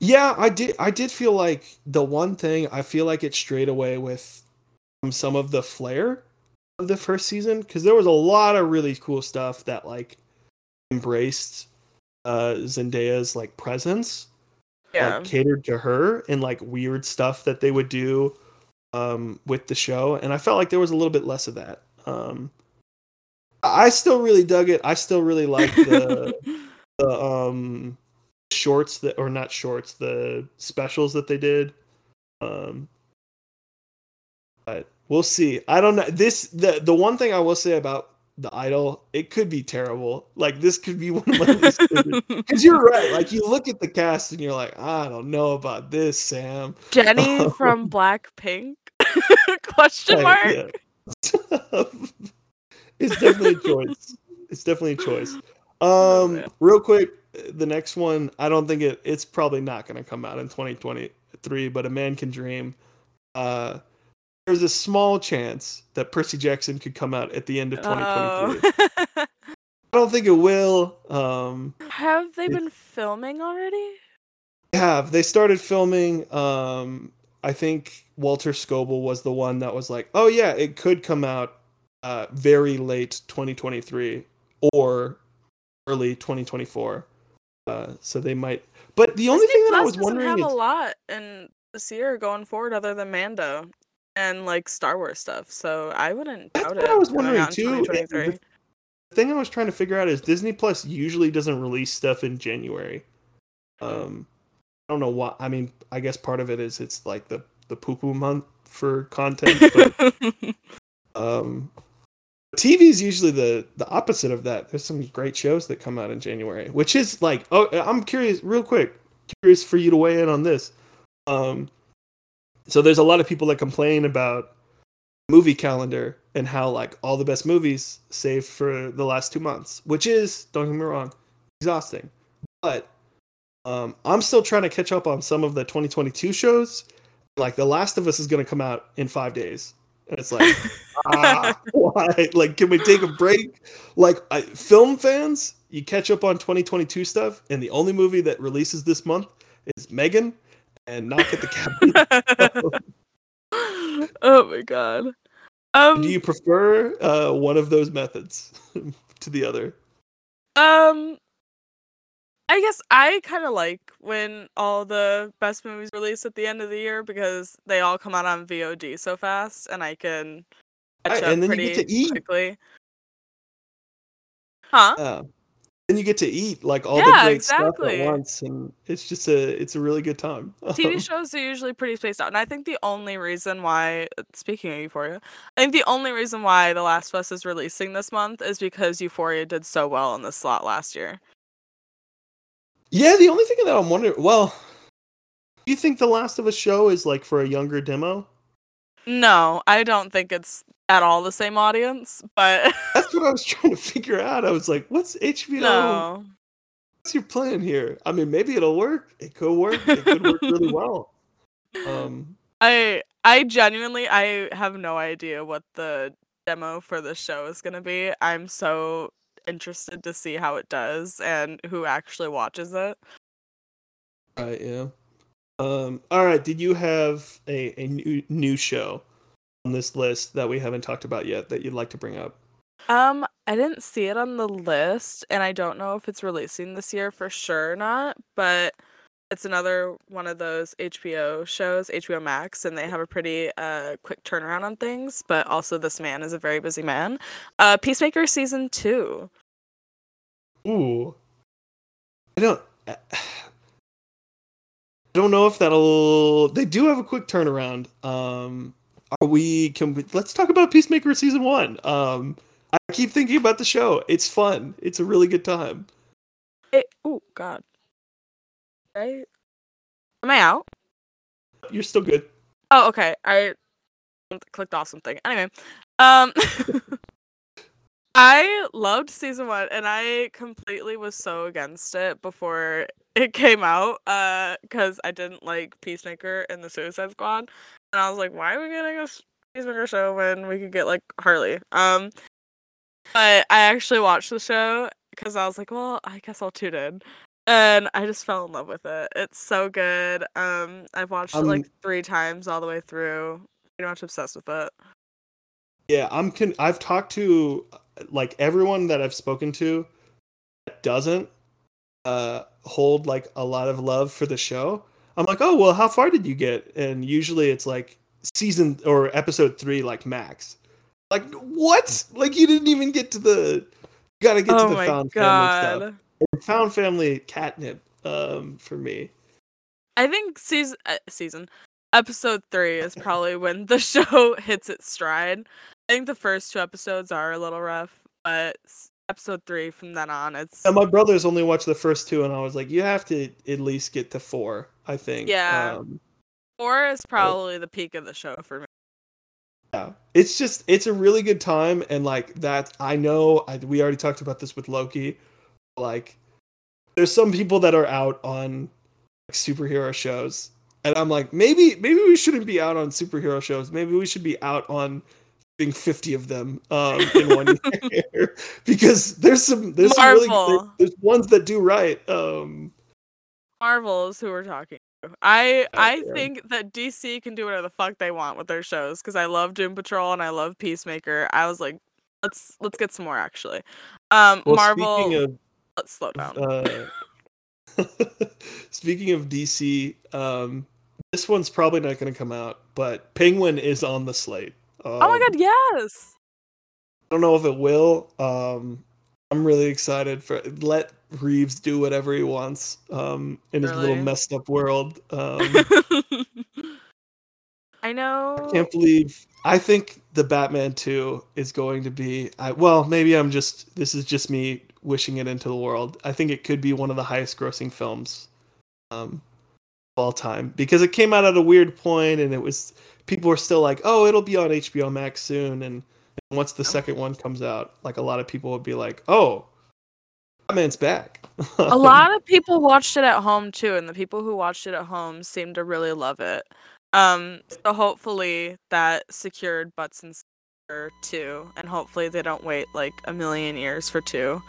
Yeah, I did. I did feel like the one thing I feel like it strayed away with some of the flair of the first season because there was a lot of really cool stuff that like embraced uh Zendaya's like presence, yeah like catered to her and like weird stuff that they would do um with the show, and I felt like there was a little bit less of that. Um, I still really dug it. I still really like the the um shorts that or not shorts the specials that they did. Um but we'll see. I don't know. This the the one thing i will say about the idol it could be terrible. Like this could be one of my because you're right. Like you look at the cast and you're like i don't know about this sam. Jennie from blackpink? Question mark. It's definitely a choice. It's definitely a choice. Um, real quick, the next one, I don't think it. It's probably not going to come out in 2023. But a man can dream. Uh, there's a small chance that Percy Jackson could come out at the end of 2023. Oh. I don't think it will. Um, have they It- been filming already they have they started filming? Um, I think Walker Scobell was the one that was like, "Oh yeah, it could come out uh, very late 2023 or early 2024." Uh, so they might. But the only Disney thing that I Plus was doesn't wondering have is, a lot in this year going forward other than Mando and like Star Wars stuff. So I wouldn't That's doubt what it. I was wondering too. 2023. The thing I was trying to figure out is Disney Plus usually doesn't release stuff in January. Um, I don't know why. I mean, I guess part of it is it's like the the poo poo month for content, but um, TV is usually the the opposite of that. There's some great shows that come out in January, which is like, oh, I'm curious, real quick, curious for you to weigh in on this. Um, so there's a lot of people that complain about movie calendar and how like all the best movies save for the last two months, which is don't get me wrong, exhausting. But um, I'm still trying to catch up on some of the 2022 shows. Like The Last of Us is going to come out in five days, it's like, ah, why? Like, can we take a break? Like, I, film fans, you catch up on 2022 stuff, and the only movie that releases this month is M3GAN and Knock at the Cabin. oh my god. Um, Do you prefer uh, one of those methods? to the other? Um, I guess I kind of like when all the best movies release at the end of the year because they all come out on VOD so fast, and I can catch Right, up and then you get to eat. quickly. Huh? Uh, then you get to eat like all the Yeah, great stuff at once, and it's just a it's a really good time. TV shows are usually pretty spaced out, and I think the only reason why, uh, speaking of Euphoria, I think the only reason why The Last of Us is releasing this month is because Euphoria did so well in the slot last year. Yeah, the only thing that I'm wondering, well, do you think the Last of Us show is like for a younger demo? No, I don't think it's at all the same audience, but That's what I was trying to figure out. I was like, what's HBO? no. What's your plan here? I mean, maybe it'll work. It could work. It could work really well. Um, I I genuinely I have no idea what the demo for the show is going to be. I'm so interested to see how it does and who actually watches it. right, yeah. Um, all right. Did you have a, a new, new show on this list that we haven't talked about yet that you'd like to bring up? Um, I didn't see it on the list, and I don't know if it's releasing this year for sure or not, but it's another one of those HBO shows, HBO Max, and they have a pretty uh quick turnaround on things, but also this man is a very busy man. Uh Peacemaker season 2. Ooh. I don't. I don't know if that'll. They do have a quick turnaround. Um, are we? Can we? Let's talk about Peacemaker season one. Um, I keep thinking about the show. It's fun. It's a really good time. It, oh god. Right? Am I out? You're still good. Oh, okay. I clicked off something. Anyway, um I loved season 1 and I completely was so against it before it came out uh cuz I didn't like Peacemaker and the Suicide Squad and I was like why are we getting a Peacemaker show when we could get like Harley? Um but I actually watched the show cuz I was like, well, I guess I'll tune in. And I just fell in love with it. It's so good. Um I've watched it like Um, 3 times all the way through. Pretty much obsessed with it. Yeah, I'm. Con- I've talked to like everyone that I've spoken to that doesn't uh hold like a lot of love for the show. I'm like, oh well, how far did you get? And usually it's like season or episode three, like max. Like what? Like you didn't even get to the. Gotta get oh to the found family stuff. Found family catnip um for me. I think season uh, season episode 3 is probably when the show hits its stride. I think the first two episodes are a little rough, but episode 3 from then on it's And my brothers only watched the first two, and I was like, you have to at least get to four. I think. Yeah. Um, 4 is probably the peak of the show for me. Yeah, it's just it's a really good time, and like that, I know I, we already talked about this with Loki. Like, there's some people that are out on like, superhero shows, and I'm like, maybe maybe we shouldn't be out on superhero shows. Maybe we should be out on being 50 of them um, in one year because there's some there's some really Marvel. there- there's ones that do right. Um, Marvel is who we're talking to. I I yeah. think that DC can do whatever the fuck they want with their shows because I love Doom Patrol and I love Peacemaker. I was like, let's let's get some more actually. Um, well, Marvel, let's slow down. Uh, speaking of DC, um, this one's probably not going to come out, but Penguin is on the slate. Um, oh my god, yes. I don't know if it will. Um, I'm really excited for let Reeves do whatever he wants um, in his little messed up world. Um, I know. can't believe. I think the Batman 2 is going to be. I, well, maybe I'm just. This is just me wishing it into the world. I think it could be one of the highest grossing films um, of all time because it came out at a weird point and it was. People were still like, oh, it'll be on HBO Max soon. And, and once the second one comes out, like a lot of people would be like, oh, Batman's back. a lot of people watched it at home too, and the people who watched it at home seemed to really love it. Um, so hopefully that secured butts and two, and hopefully they don't wait like a million years for two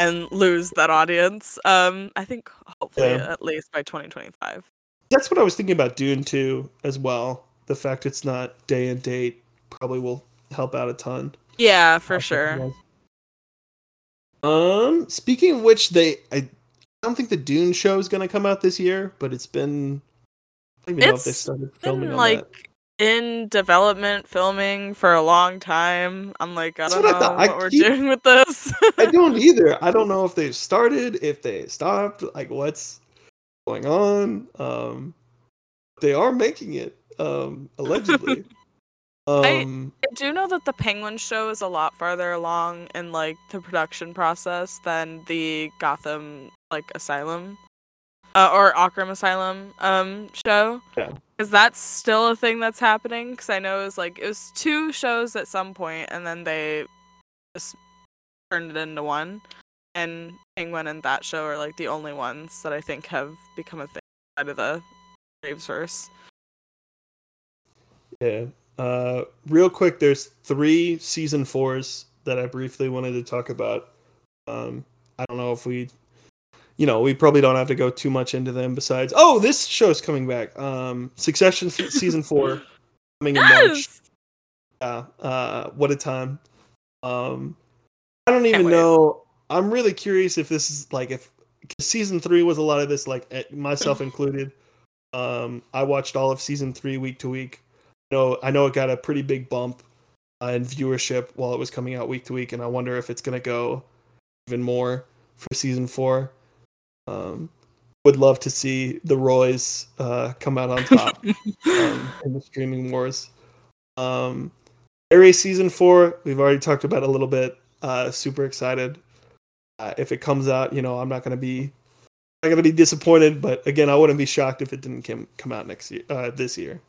and lose that audience. Um, I think hopefully Yeah. at least by 2025. That's what I was thinking about Dune 2 as well. The fact it's not day and date probably will help out a ton. Yeah, for sure. Um, speaking of which, they I don't think the Dune show is going to come out this year, but it's been. I don't even know if they started filming been on like that. In development filming for a long time. I'm like, I That's don't what know. I what we're keep- doing with this. I don't either. I don't know if they started, if they stopped, like what's going on. Um, they are making it, um, allegedly. Um, I do know that the Penguin show is a lot farther along in like the production process than the Gotham like Asylum uh, or Arkham Asylum um show. Yeah. Because that's still a thing that's happening. Because I know it was like it was two shows at some point, and then they just turned it into one. And Penguin and that show are like the only ones that I think have become a thing out of the Graveverse. yeah. Uh, real quick, there's three season fours that I briefly wanted to talk about. Um, I don't know if we, you know, we probably don't have to go too much into them. Besides, oh, this show's coming back. Um, Succession season four coming in March. Yeah. Uh, what a time. Um, I don't even know. I'm really curious if this is like if 'cause season three was a lot of this, like eh, myself included. Um, I watched all of season three week to week. You know, I know it got a pretty big bump uh, in viewership while it was coming out week to week, and I wonder if it's gonna go even more for season four. Um, would love to see the Roys uh, come out on top um, in the streaming wars. Um, season four, we've already talked about a little bit. Uh, super excited. Uh, if it comes out, you know, I'm not gonna be not gonna be disappointed, but again, I wouldn't be shocked if it didn't come come out next year, uh, this year.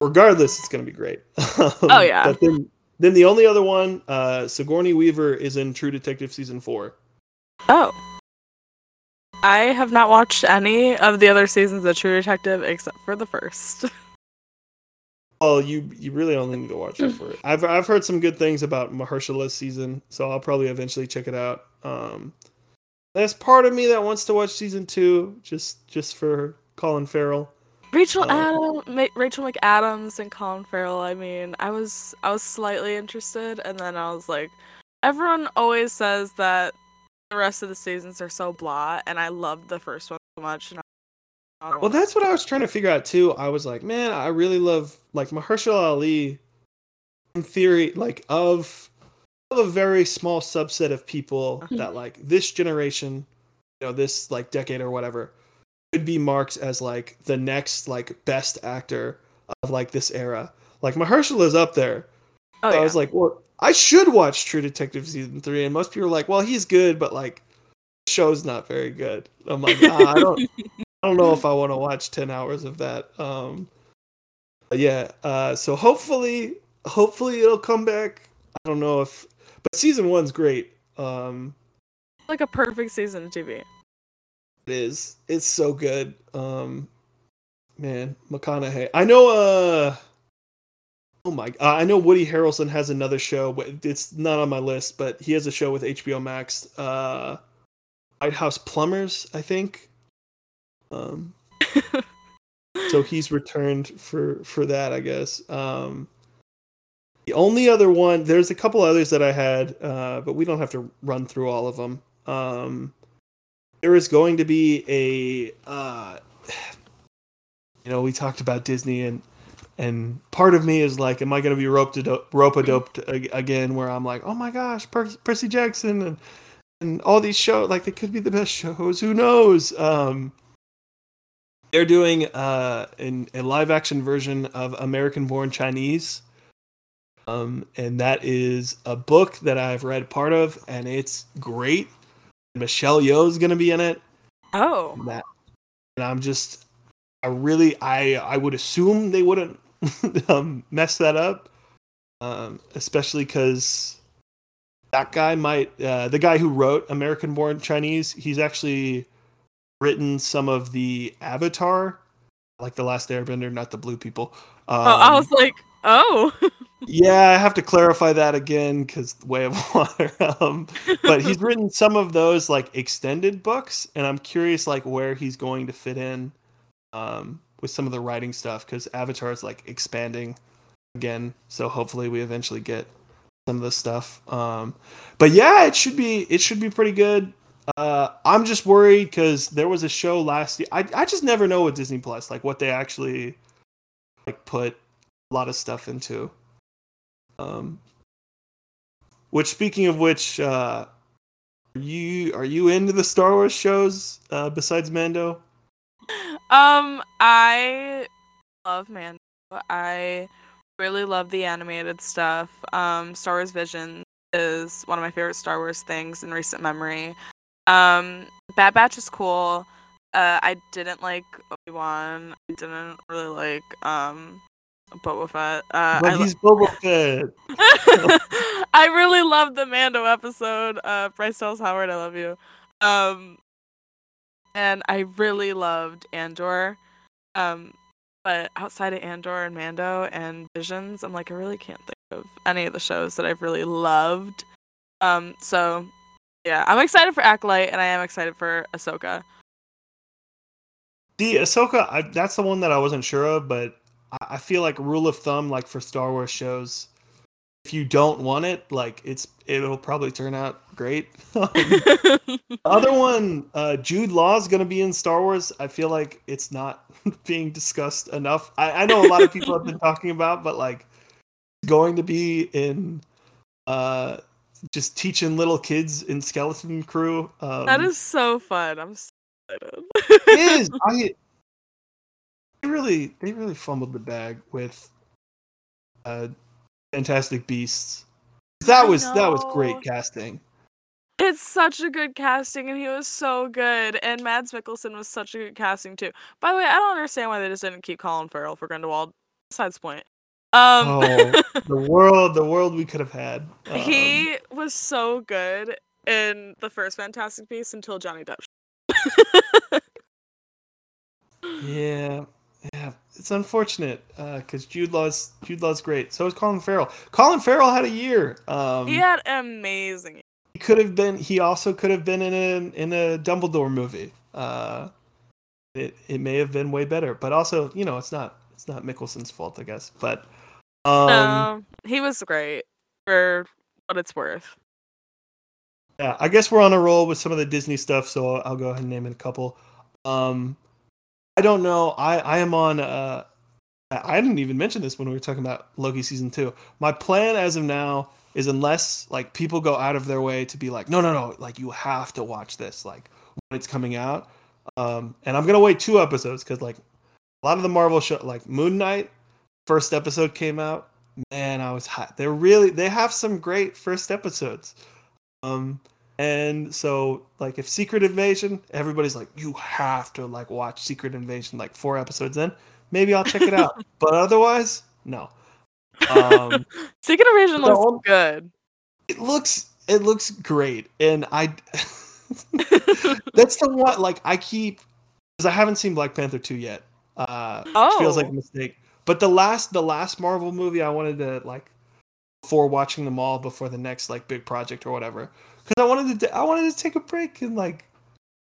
Regardless, it's gonna be great. oh yeah. But then, then the only other one, uh, Sigourney Weaver is in True Detective season four. Oh. I have not watched any of the other seasons of True Detective except for the first. Oh, you you really only need to watch it for it. I've I've heard some good things about Mahershala's season, so I'll probably eventually check it out. Um, there's part of me that wants to watch season two, just just for Colin Farrell. Rachel Oh. Adam, Ma- Rachel McAdams, and Colin Farrell. I mean, I was I was slightly interested, and then I was like, everyone always says that the rest of the seasons are so blah, and I loved the first one so much. And I, I Well, that's what I was trying to figure out too. I was like, man, I really love like Mahershala Ali. In theory, like of of a very small subset of people Mhm. that like this generation, you know, this like decade or whatever, could be marked as like the next like best actor of like this era. Like Mahershala is up there. oh, So yeah. I was like, well, I should watch True Detective season three, and most people are like, well, he's good, but like, the show's not very good. I'm like, ah, I don't, I don't know if I want to watch ten hours of that. Um, yeah, uh, so hopefully, hopefully it'll come back. I don't know if, but season one's great. Um, like a perfect season of TV. it is. It's so good. Um, man, McConaughey. I know. Uh, oh my. Uh, I know Woody Harrelson has another show. but It's not on my list, but he has a show with HBO Max. Uh, White House Plumbers, I think. Um, so he's returned for for that, I guess. Um, the only other one, there's a couple others that I had, uh, but we don't have to run through all of them. Um, there is going to be a, uh, you know, we talked about Disney and and part of me is like, am I going to be roped rope a doped again? Where I'm like, oh my gosh, per- Percy Jackson and and all these shows, like they could be the best shows. Who knows? Um, they're doing uh, in a live action version of American Born Chinese. Um, and that is a book that I've read part of, and it's great. Michelle Yeoh is gonna be in it. Oh, And that, and I'm just, I really, I, I would assume they wouldn't um, mess that up, um, especially because that guy might, uh, the guy who wrote American Born Chinese, he's actually written some of the Avatar, like the Last Airbender, not the blue people. Um, oh, I was like, oh, yeah, I have to clarify that again because Way of Water. Um, but he's written some of those like extended books, and I'm curious like where he's going to fit in um, with some of the writing stuff because Avatar is like expanding again. So hopefully we eventually get some of the stuff. Um, but yeah, it should be it should be pretty good. Uh, I'm just worried because there was a show last year. I I just never know with Disney Plus like what they actually like put a lot of stuff into. Um, which speaking of which, uh, are you are you into the Star Wars shows uh, besides Mando? Um, I love Mando. I really love the animated stuff. Um, Star Wars Vision is one of my favorite Star Wars things in recent memory. Um, Bad Batch is cool. Uh, I didn't like Obi Wan. I didn't really like um Boba Fett. Uh, but I, he's Boba Fett. I really loved the Mando episode. Uh, Bryce Dallas Howard, I love you. Um, and I really loved Andor. Um, but outside of Andor and Mando and Visions, I'm like I really can't think of any of the shows that I've really loved. Um, so yeah, I'm excited for Acolyte and I am excited for Ahsoka. The Ahsoka, I, that's the one that I wasn't sure of, but I, I feel like rule of thumb, like for Star Wars shows, if you don't want it, like it's it'll probably turn out great. other one, uh, Jude Law's gonna be in Star Wars. I feel like it's not being discussed enough. I, I know a lot of people have been talking about, but like going to be in uh just teaching little kids in Skeleton Crew. Um, that is so fun. I'm so excited. it is. I they really they really fumbled the bag with uh Fantastic Beasts. That was that was great casting. It's such a good casting, and he was so good. And Mads Mikkelsen was such a good casting too. By the way, I don't understand why they just didn't keep Colin Farrell for Grindelwald. Besides the point. Um, Oh, the world the world we could have had. Um, he was so good in the first Fantastic Beasts until Johnny Depp. Yeah, yeah. It's unfortunate because Jude Law's Jude Law's great. So is Colin Farrell. Colin Farrell had a year. Um, he had amazing. he could have been. He also could have been in a in a Dumbledore movie. Uh, it it may have been way better, but also you know it's not it's not Mikkelsen's fault, I guess. But um, no, he was great for what it's worth. yeah, I guess we're on a roll with some of the Disney stuff, so I'll go ahead and name it a couple. Um, I don't know. I I am on. Uh, I didn't even mention this when we were talking about Loki season two. My plan as of now is unless like people go out of their way to be like, no, no, no, like you have to watch this like when it's coming out. Um, and I'm gonna wait two episodes because like a lot of the Marvel show, like Moon Knight, first episode came out. Man, I was hot. They're really they have some great first episodes. Um, and so like if Secret Invasion, everybody's like, you have to like watch Secret Invasion like four episodes in. Maybe I'll check it out. but otherwise, no. Um, Secret Invasion looks only- good. it looks it looks great, and I that's the one like I keep because I haven't seen Black Panther two yet. Uh, which feels like Oh. a mistake. But the last the last Marvel movie I wanted to like before watching them all before the next like big project or whatever because I wanted to I wanted to take a break and like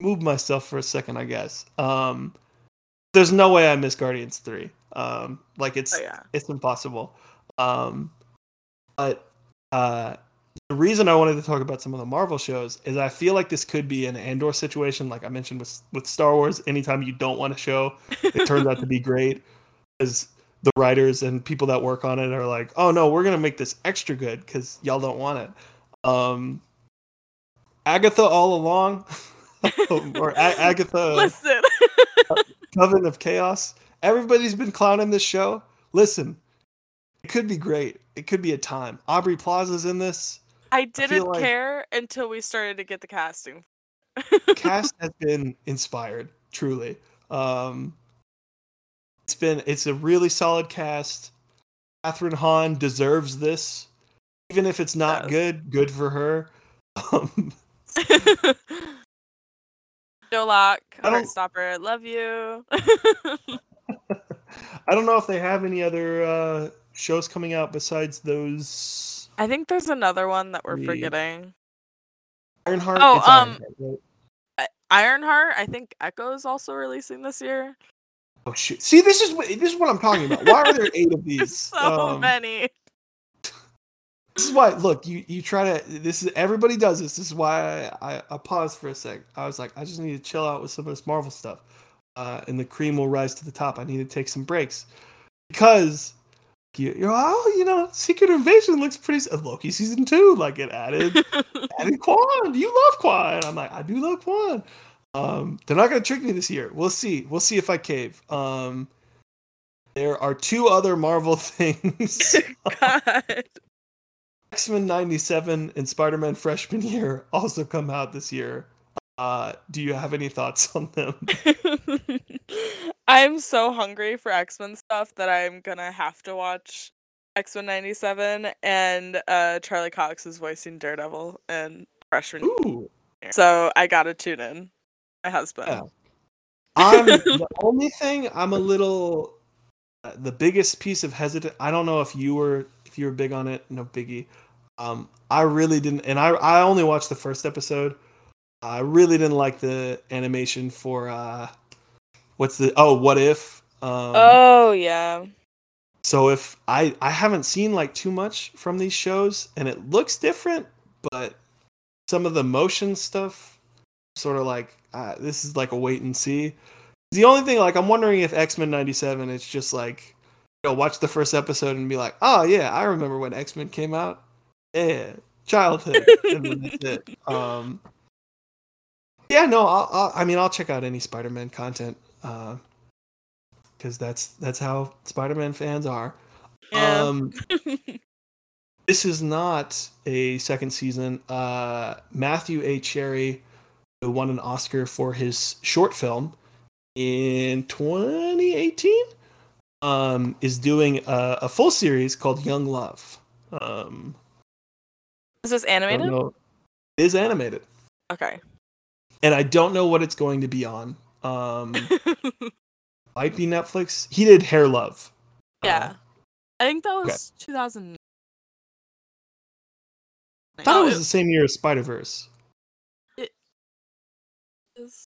move myself for a second I guess. Um, there's no way I miss Guardians three. Um, like it's Oh yeah. it's impossible. Um, but uh, the reason I wanted to talk about some of the Marvel shows is I feel like this could be an Andor situation, like I mentioned with with Star Wars. Anytime you don't want a show, it turns out to be great because the writers and people that work on it are like, "Oh no, we're gonna make this extra good because y'all don't want it." Um, Agatha all along, or A- Agatha Listen. Coven of Chaos. Everybody's been clowning this show. Listen, it could be great. It could be a time. Aubrey Plaza's in this. I didn't like- care until we started to get the casting. cast has been inspired truly um it's been it's a really solid cast kathryn hahn deserves this even if it's not Yes. good good for her um, Joe Locke, I don't- Heartstopper, love you. i don't know if they have any other uh shows coming out besides those I think there's another one that we're forgetting. ironheart Oh, um, Ironheart, right? I- Ironheart, I think Echo is also releasing this year. oh shoot see this is what this is what i'm talking about why are there eight of these So Um, many. This is why. Look, you you try to. This is everybody does this. This is why I, I, I paused for a sec. I was like, I just need to chill out with some of this Marvel stuff, uh, and the cream will rise to the top. I need to take some breaks because you, you're oh, you know, Secret Invasion looks pretty. Uh, Loki season two, like it added added Quan. You love Quan. I'm like, I do love Quan. Um, they're not gonna trick me this year. We'll see. We'll see if I cave. Um, there are two other Marvel things. God. X Men '97 and Spider Man Freshman Year also come out this year. Uh, do you have any thoughts on them? I'm so hungry for X Men stuff that I'm gonna have to watch X Men '97 and uh, Charlie Cox is voicing Daredevil and Freshman. Ooh, Year. So I gotta tune in. My husband. Yeah. I'm the only thing I'm a little uh, the biggest piece of hesitant. I don't know if you were if you were big on it. No biggie. Um, I really didn't, and I I only watched the first episode. I really didn't like the animation for uh, what's the oh what if um, oh yeah. So if I I haven't seen like too much from these shows, and it looks different, but some of the motion stuff, sort of like uh, this is like a wait and see. The only thing like I'm wondering if X Men '97 it's just like you know watch the first episode and be like, oh yeah, I remember when X Men came out. Yeah, childhood, and that's it. Um, yeah, no, I'll, I'll, I mean I'll check out any Spider Man content. Uh, because that's that's how Spider-Man fans are. Yeah. Um, this is not a second season. Uh, Matthew A. Cherry, who won an Oscar for his short film in 2018, um, is doing a, a full series called Young Love. Um, Is this animated? It is animated, Okay. and I don't know what it's going to be on. Um, might be Netflix. He did Hair Love. Uh, yeah. I think that okay. was 2000. I thought Oh, it was the same year as Spider Verse. was-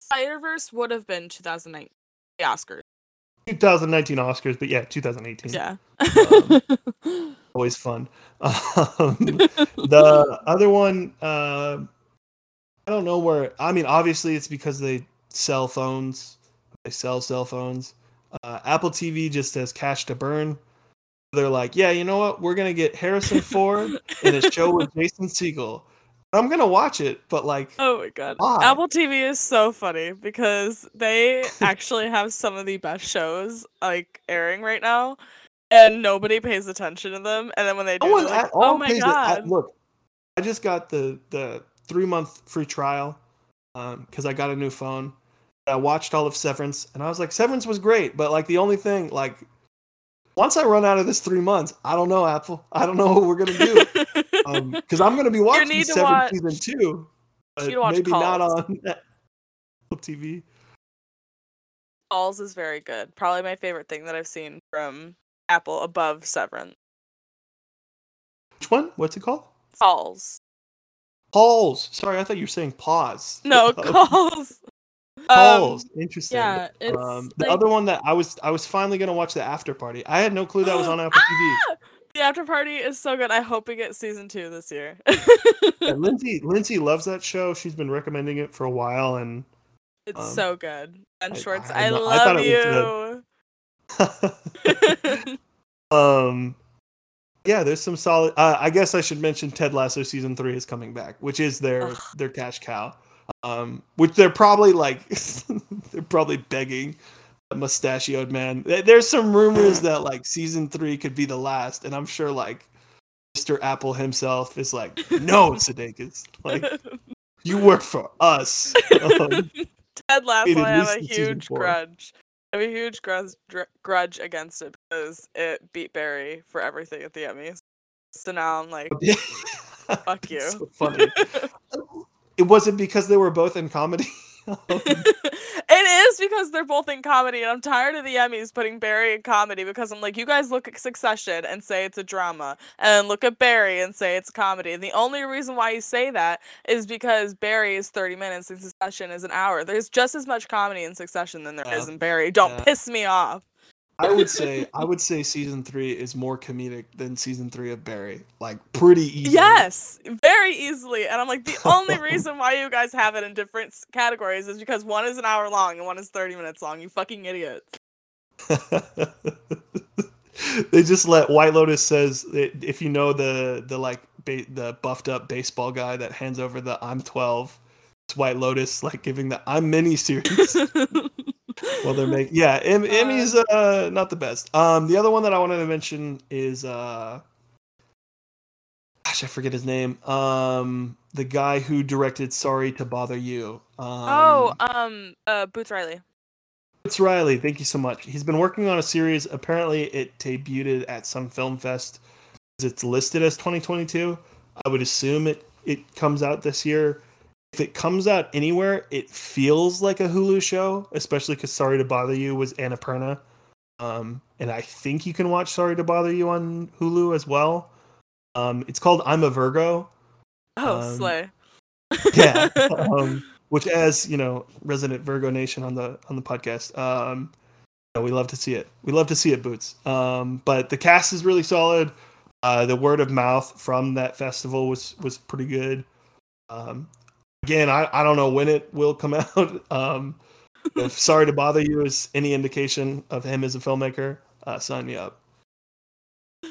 Spider-Verse would have been 2009. The Oscars. 2019 Oscars, but yeah, 2018. Yeah. Always fun. Um, the other one, uh, I don't know where. I mean, obviously, it's because they sell phones. They sell cell phones. Uh, Apple TV just has cash to burn. They're like, yeah, you know what? We're gonna get Harrison Ford in a show with Jason Segel. I'm gonna watch it, but like, Oh my god. Why? Apple TV is so funny because they actually have some of the best shows like airing right now and nobody pays attention to them and then when they do one like, at all oh my pays it- god. look, I just got the the three month free trial um, because I got a new phone. I watched all of Severance, and I was like, Severance was great, but like the only thing, like, once I run out of this three months, I don't know, Apple. I don't know what we're gonna do because I'm gonna be watching to Severance watch- season two, but need to watch maybe not on Apple TV. Falls is very good. Probably my favorite thing that I've seen from Apple above Severance. Which one? What's it called? Falls. Calls. Sorry, I thought you were saying pause. No, calls. Calls. Um, Interesting. yeah, it's um, the like- other one that I was I was finally gonna watch the after party. I had no clue that was on Apple TV. After party is so good. I hope we get season two this year. Yeah, Lindsay Lindsay loves that show. She's been recommending it for a while, and it's um, so good. I- Schwartz, I I, I love was you. um, yeah, there's some solid. Uh, I guess I should mention Ted Lasso season three is coming back, which is their Ugh. their cash cow. Um, which they're probably like they're probably begging mustachioed man. There's some rumors that like season three could be the last, and I'm sure like Mr. Apple himself is like, no, Sudeikis, like you work for us. Um, Ted Lasso, I have a least in season huge grudge. I have a huge grudge, grudge against it because it beat Barry for everything at the Emmys. So now I'm like, Fuck you. Funny. It wasn't because they were both in comedy. It is because they're both in comedy, and I'm tired of the Emmys putting Barry in comedy because I'm like, you guys look at Succession and say it's a drama, and look at Barry and say it's comedy. And the only reason why you say that is because Barry is 30 minutes and Succession is an hour. There's just as much comedy in Succession than there is Yeah. in Barry. Don't Yeah. piss me off. I would say I would say season three is more comedic than season three of Barry. Like pretty easy. Yes, very easily. And I'm like, the only reason why you guys have it in different categories is because one is an hour long and one is 30 minutes long. You fucking idiots. they just let White Lotus says if you know the the like ba- the buffed up baseball guy that hands over the I'm 12, it's White Lotus like giving the I'm mini series. well, they're making yeah. Em- Emmy's uh not the best. Um, the other one that I wanted to mention is uh, gosh, I forget his name. Um, the guy who directed Sorry to Bother You. Um, oh, um, uh, Boots Riley. It's Riley. Thank you so much. He's been working on a series. Apparently, it debuted at some film fest. It's listed as 2022. I would assume it it comes out this year. If it comes out anywhere, it feels like a Hulu show, especially because Sorry to Bother You was Annapurna. Um, and I think you can watch Sorry to Bother You on Hulu as well. Um, it's called I'm a Virgo. Oh, Um, Slay. yeah um, which as you know resident virgo nation on the on the podcast um you know, we love to see it we love to see it boots um but the cast is really solid uh the word of mouth from that festival was was pretty good um again i i don't know when it will come out um if sorry to bother you is any indication of him as a filmmaker uh sign me up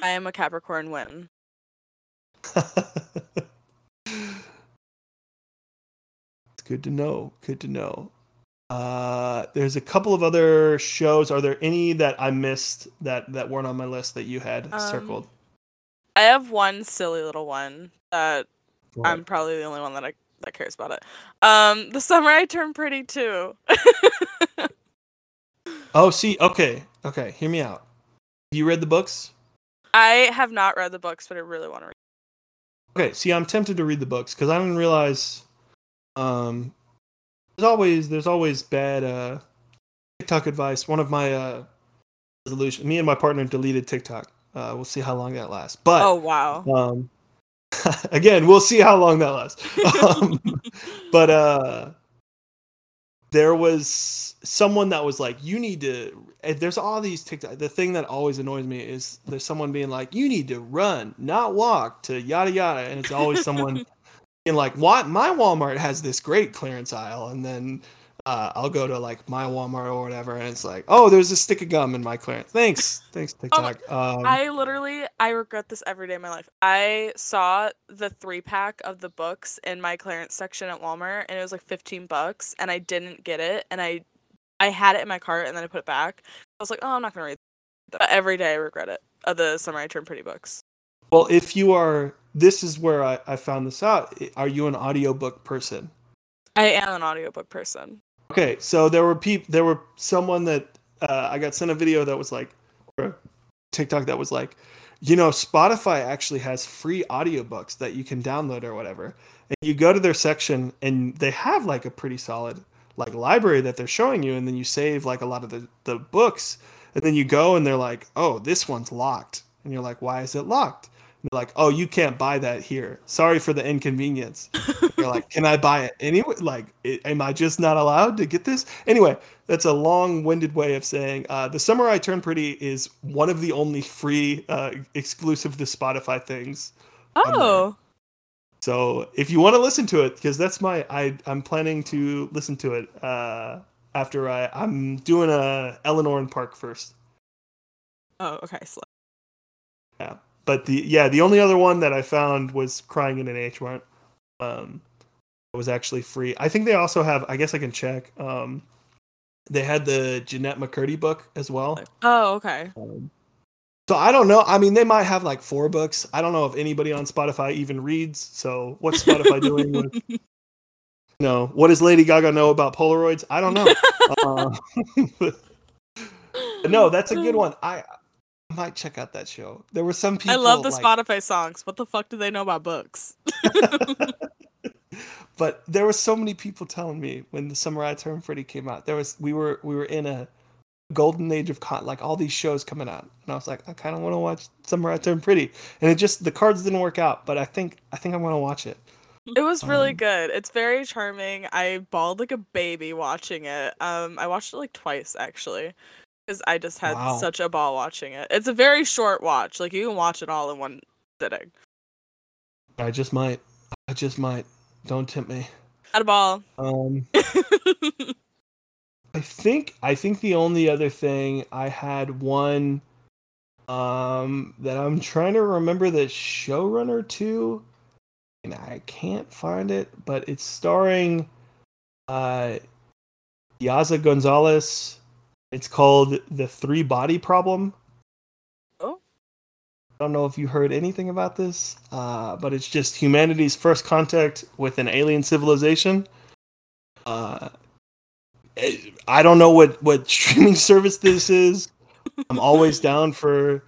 I am a Capricorn win. It's good to know. Good to know. Uh, there's a couple of other shows. Are there any that I missed that that weren't on my list that you had Um, circled? I have one silly little one that. I'm probably the only one that I that cares about it. Um, the summer I turned pretty too. oh, see, okay, okay. Hear me out. You read the books? I have not read the books, but I really want to read. Okay, see, I'm tempted to read the books because I didn't realize. Um, there's always there's always bad uh TikTok advice. One of my uh resolution. Me and my partner deleted TikTok. Uh, we'll see how long that lasts. But Oh wow. Um, again, we'll see how long that lasts. Um, but uh, there was someone that was like, "You need to." There's all these TikTok. The thing that always annoys me is there's someone being like, "You need to run, not walk," to yada yada, and it's always someone being like, "What? My Walmart has this great clearance aisle," and then. Uh, I'll go to like my Walmart or whatever, and it's like, oh, there's a stick of gum in my clearance. Thanks, thanks Oh TikTok. um, I literally I regret this every day of my life. I saw the three pack of the books in my clearance section at Walmart and it was like 15 bucks and I didn't get it and I I had it in my cart and then I put it back. I was like, "Oh, I'm not going to read that." But every day I regret it. Of the summer I turned pretty books. Well, if you are, this is where I, I found this out. Are you an audiobook person? I am an audiobook person. Okay, so there were people, there were someone that uh, I got sent a video that was like, or a TikTok that was like, you know, Spotify actually has free audiobooks that you can download or whatever. And you go to their section and they have like a pretty solid like library that they're showing you, and then you save like a lot of the, the books, and then you go and they're like, oh, this one's locked. And you're like, why is it locked? They're like, oh, you can't buy that here. Sorry for the inconvenience. You're like, can I buy it anyway? Like, i- am I just not allowed to get this? Anyway, that's a long-winded way of saying uh, the summer I turned pretty is one of the only free, uh, exclusive to Spotify things. Oh. So if you want to listen to it, because that's my, I I'm planning to listen to it uh, after I I'm doing a Eleanor and Park first. Oh, okay. Slay. But the yeah the only other one that I found was Crying in an H Mart. Um, it was actually free. I think they also have. I guess I can check. Um, they had the Jennette McCurdy book as well. Oh, okay. Um, so I don't know. I mean, they might have like four books. I don't know if anybody on Spotify even reads. So what's Spotify doing with? You know, what does Lady Gaga know about Polaroids? I don't know. uh, no, that's a good one. I, I might check out that show. There were some people. I love the like, Spotify songs. What the fuck do they know about books? but there were so many people telling me when the Summer I Turned Pretty came out. There was we were we were in a golden age of con like all these shows coming out, and I was like, I kind of want to watch Summer I Turned Pretty, and it just the cards didn't work out. But I think I think I'm gonna watch it. It was really Um, good. It's very charming. I bawled like a baby watching it. Um, I watched it like twice actually. Because I just had Wow. such a ball watching it. It's a very short watch. Like you can watch it all in one sitting. I just might. I just might. Don't tempt me. Had a ball. Um, I think I think the only other thing I had one um that I'm trying to remember the showrunner to and I can't find it, but it's starring uh Eiza Gonzalez. It's called The Three Body Problem. Oh. I don't know if you heard anything about this, uh, but it's just humanity's first contact with an alien civilization. Uh, I don't know what what streaming service this is. I'm always down for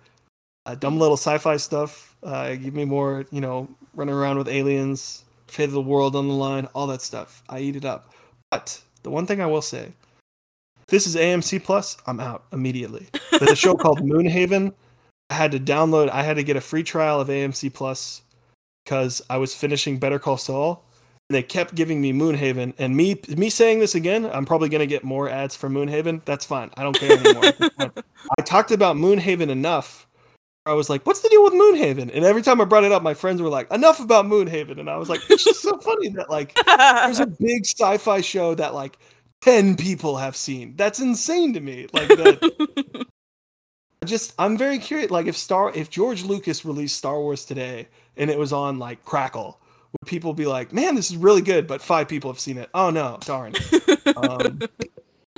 uh, dumb little sci-fi stuff. Uh, give me more, you know, running around with aliens, fate of the world on the line, all that stuff. I eat it up. But the one thing I will say, this is AMC Plus. I'm out immediately. There's a show called Moonhaven. I had to download. I had to get a free trial of AMC Plus because I was finishing Better Call Saul. And they kept giving me Moonhaven, and me me saying this again, I'm probably gonna get more ads for Moonhaven. That's fine. I don't care anymore. at this point. I talked about Moonhaven enough. I was like, "What's the deal with Moonhaven?" And every time I brought it up, my friends were like, "Enough about Moonhaven." And I was like, "It's just so funny that like there's a big sci-fi show that like 10 people have seen. That's insane to me. Like that I just I'm very curious like if Star if George Lucas released Star Wars today and it was on like Crackle, would people be like, "Man, this is really good, but 5 people have seen it." Oh no, darn. Um,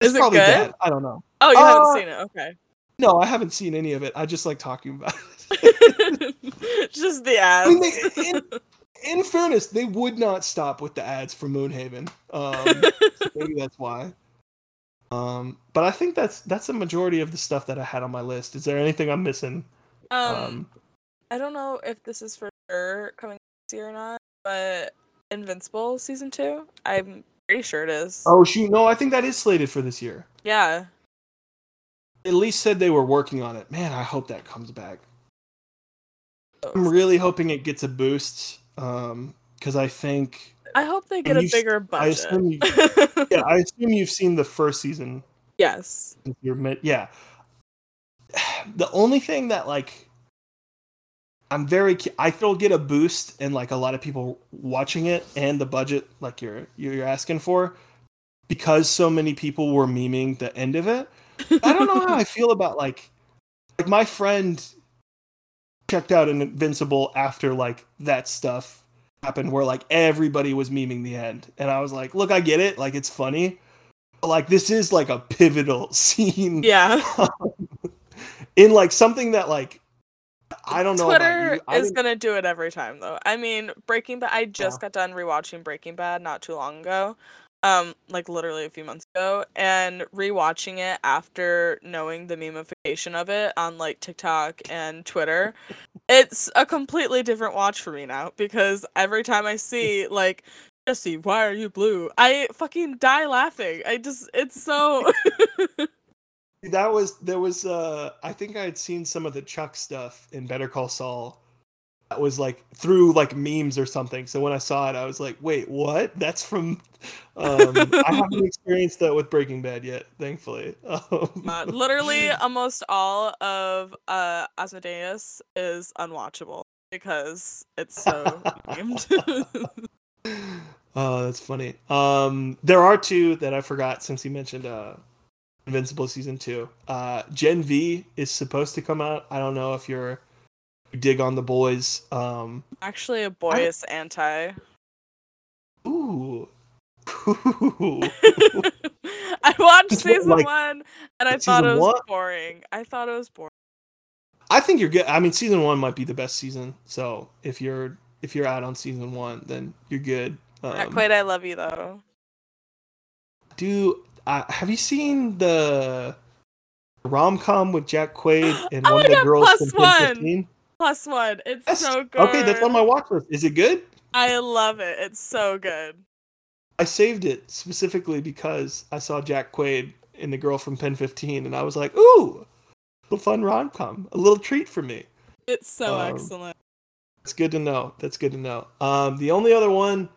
Is it's it probably good? bad. I don't know. Oh, you Uh, haven't seen it. Okay. No, I haven't seen any of it. I just like talking about it. Just the ads. I mean, they, in fairness, they would not stop with the ads for Moonhaven. Um, so maybe that's why. Um, but I think that's that's the majority of the stuff that I had on my list. Is there anything I'm missing? um, Um, I don't know if this is for sure coming this year or not, but Invincible season two. I'm pretty sure it is. oh shoot, no, I think that is slated for this year. Yeah. At least said they were working on it. Man, I hope that comes back. I'm really hoping it gets a boost. Um, because I think I hope they get a bigger I budget. assume you, yeah, I assume you've seen the first season yes. you're mid yeah the only thing that like i'm very i feel get a boost in like a lot of people watching it and the budget like you're you're asking for because so many people were memeing the end of it i don't know how i feel about like like my friend checked out an invincible after like that stuff happened where like everybody was memeing the end and i was like look i get it like it's funny but like this is like a pivotal scene Yeah. in like something that like I don't know. Twitter about you. I is didn't- gonna do it every time though. I mean, Breaking Bad. I just got done rewatching Breaking Bad not too long ago, um, like literally a few months ago, and rewatching it after knowing the memification of it on like TikTok and Twitter, it's a completely different watch for me now because every time I see like. Jesse, why are you blue? I fucking die laughing. I just, it's so. that was there was uh I think I had seen some of the Chuck stuff in Better Call Saul. That was like through like memes or something. So when I saw it, I was like, "Wait, what? That's from." Um, I haven't experienced that with Breaking Bad yet, thankfully. Um, Uh, literally, almost all of uh, Asmodeus is unwatchable because it's so memed. oh, that's funny. Um, there are two that I forgot since you mentioned uh, Invincible season two. Uh, Gen V is supposed to come out. I don't know if you're dig on the boys. Um, Actually, a boy is anti. Ooh. I watched season like, one and I thought it was one? boring. I thought it was boring. I think you're good. I mean, season one might be the best season. So if you're if you're out on season one, then you're good. Um, Not quite. I love you though. Do uh, have you seen the rom com with Jack Quaid and oh, one of the girls from PEN15? Plus one. It's Yes. so good. Okay, that's on my watch list. Is it good? I love it. It's so good. I saved it specifically because I saw Jack Quaid in the girl from Pen 15, and I was like, ooh, little fun rom com, a little treat for me. It's so Um, excellent. That's good to know. That's good to know. Um, the only other one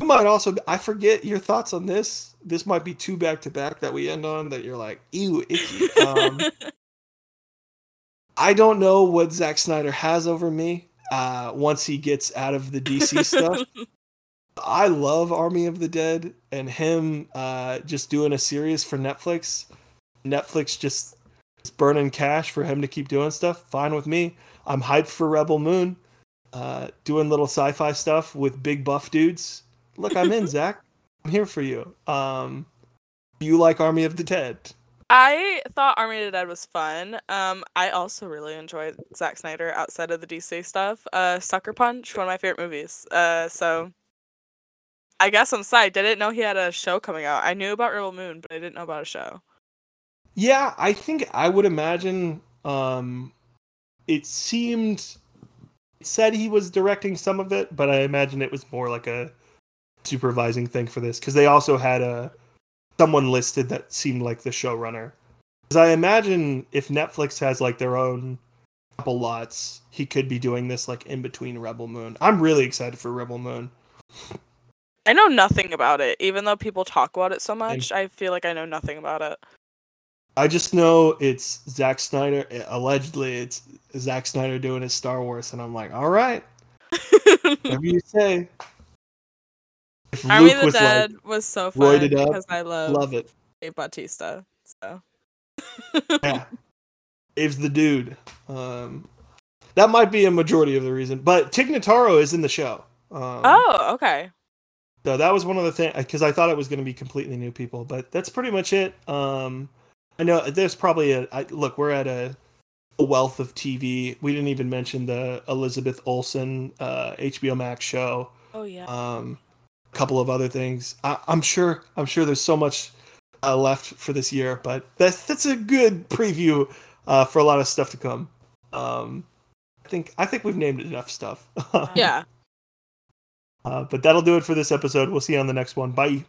you might also I forget your thoughts on this. This might be two back to back that we end on that you're like, ew, icky. Um, I don't know what Zack Snyder has over me uh, once he gets out of the DC stuff. I love Army of the Dead and him uh, just doing a series for Netflix. Netflix just is burning cash for him to keep doing stuff. Fine with me. I'm hyped for Rebel Moon, uh, doing little sci-fi stuff with big buff dudes. Look, I'm in, Zach. I'm here for you. Um, you like Army of the Dead? I thought Army of the Dead was fun. Um, I also really enjoyed Zack Snyder outside of the DC stuff. Uh, Sucker Punch, one of my favorite movies. Uh, so I guess I'm sorry. Didn't know he had a show coming out. I knew about Rebel Moon, but I didn't know about a show. Yeah, I think I would imagine. Um, it seemed said he was directing some of it, but I imagine it was more like a supervising thing for this because they also had a someone listed that seemed like the showrunner. Because I imagine if Netflix has like their own couple lots, he could be doing this like in between Rebel Moon. I'm really excited for Rebel Moon. I know nothing about it, even though people talk about it so much. And I feel like I know nothing about it. I just know it's Zack Snyder. Eh, allegedly, it's Zack Snyder doing his Star Wars, and I'm like, all right, whatever you say. If Army Luke of the Dead like, was so fun because I love love it. Dave Bautista. So yeah, Dave's the dude. Um, that might be a majority of the reason, but Tig Notaro is in the show. Um, oh, okay. So that was one of the things because I thought it was going to be completely new people, but that's pretty much it. Um, I know there's probably a I, look. We're at a, a, wealth of TV. We didn't even mention the Elizabeth Olsen uh, HBO Max show. Oh yeah. Um, couple of other things. I, am sure. I'm sure there's so much uh, left for this year, but that's that's a good preview uh, for a lot of stuff to come. Um, I think I think we've named enough stuff. yeah. Uh, but that'll do it for this episode. We'll see you on the next one. Bye.